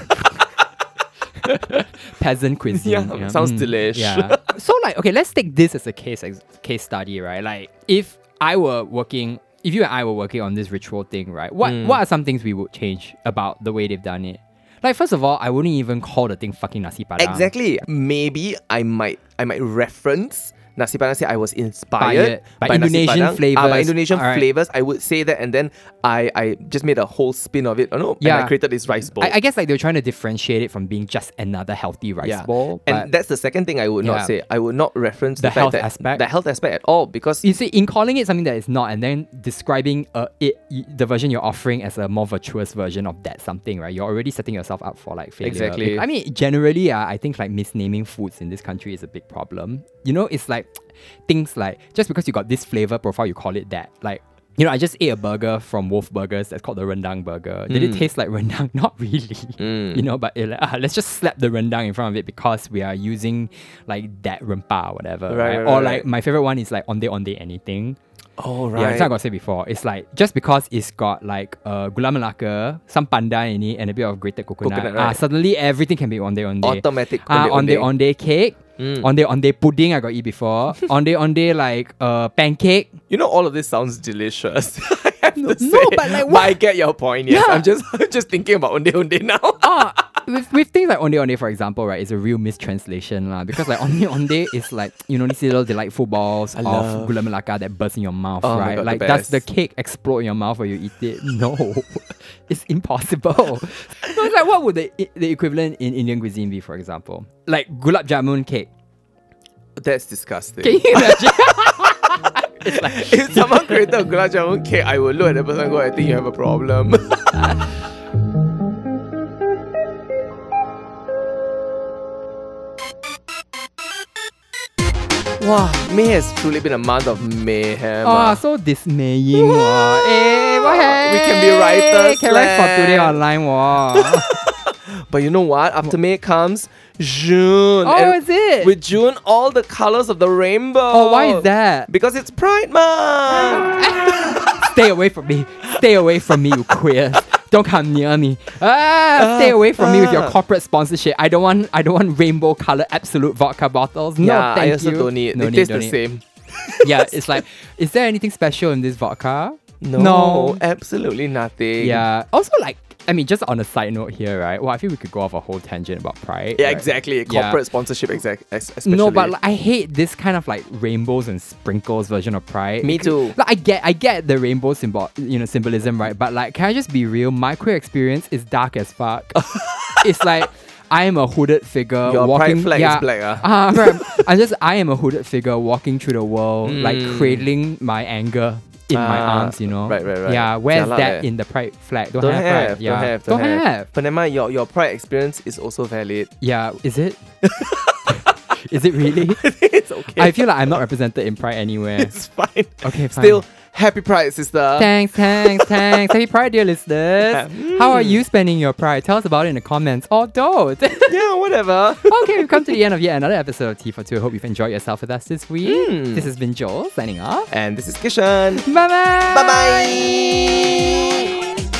peasant cuisine. Yeah, know? sounds Mm, delish. Yeah. so like, okay, let's take this as a case ex- case study, right? Like, if I were working, if you and I were working on this ritual thing, right? What Mm. what are some things we would change about the way they've done it? Like, first of all, I wouldn't even call the thing fucking nasi padang. Exactly. Maybe I might I might reference Nasi Padang say I was inspired by nasi Indonesian. Ah, by flavours. Indonesian Alright. flavors. I would say that, and then I I just made a whole spin of it. Oh no, and Yeah. I created this rice bowl. I, I guess like they're trying to differentiate it from being just another healthy rice yeah. bowl. and that's the second thing I would Yeah. not say. I would not reference The the, health aspect? the health aspect at all because you see, in calling it something that is not, and then describing uh, it, the version you're offering as a more virtuous version of that something, right? You're already setting yourself up for like failure. Exactly. I mean, generally, uh, I think like misnaming foods in this country is a big problem. You know, it's like things like just because you got this flavor profile, you call it that. Like, you know, I just ate a burger from Wolf Burgers that's called the rendang burger. Did it Mm. taste like rendang? Not really. Mm. You know, but it, ah, let's just slap the rendang in front of it because we are using like that rempah or whatever, Right, right? right, or like my favorite one is like on day on onde anything. oh right. Yeah, that's what I got to say before. It's like just because it's got like uh, gula melaka, some pandan in it, and a bit of grated coconut. Coconut, ah, suddenly everything can be onde onde. Automatic. Ah, onde on onde cake, Mm. onde onde pudding. I got eat before. onde onde like uh pancake. You know, all of this sounds delicious. I have to No, but like what? But what- I get your point. Yes, Yeah. I'm just I'm just thinking about onde onde now. Ah, with, with things like Onde Onde, for example, right, it's a real mistranslation lah. Because like Onde Onde is like you know these little delightful balls I of love- gula melaka that burst in your mouth, Oh right? God, the like does the cake explode in your mouth when you eat it? No, it's impossible. so it's like what would the the equivalent in Indian cuisine be, for example? Like gulab jamun cake. That's disgusting. Can you imagine? it's like if someone created a gulab jamun cake, I would look at the person and go, I think you have a problem. wow, May has truly been a month of mayhem. Oh, ah. so dismaying. Wow. Hey, what We can be writers, Can write for today online. Wow. But you know what? After May comes June. oh, and is it? With June, all the colors of the rainbow. oh, why is that? Because it's Pride Month. Stay away from me. Stay away from me, you queers. Don't come near me. Ah, stay away from me with your ah. corporate sponsorship. I don't want. I don't want rainbow colored Absolut vodka bottles. No, yeah, thank I also you. don't need. No it need, tastes the need. same. Yeah, it's like, is there anything special in this vodka? No, No. absolutely nothing. Yeah. Also, like, I mean, just on a side note here, right? Well, I feel we could go off a whole tangent about pride. Yeah, right? exactly. Yeah. Corporate sponsorship, exact. Especially. No, but like, I hate this kind of like rainbows and sprinkles version of pride. Me too. Like I get, I get the rainbow symbol, you know, symbolism, right? But like, can I just be real? My queer experience is dark as fuck. it's like I am a hooded figure Your pride walking. flag is black, ah. Ah, right. I'm just, I am a hooded figure walking through the world, like Mm. cradling my anger in my Ah, arms. You know. right, right, right. Yeah. Where's Jialat that leh. in the pride flag? Don't, don't have. have, right? Yeah. don't have, don't, have. have. But never mind, your your pride experience is also valid. Yeah. Is it? is it really? it's okay. I feel like I'm not represented in Pride anywhere. it's fine. Okay, fine. Still, happy Pride, sister. Thanks, thanks, thanks. Happy Pride, dear listeners. How are you spending your Pride? Tell us about it in the comments or don't. yeah, whatever. okay, we've come to the end of yet another episode of T for Two. I hope you've enjoyed yourself with us this week. Mm. This has been Joel signing off. And this is Kishan. Bye bye. Bye bye.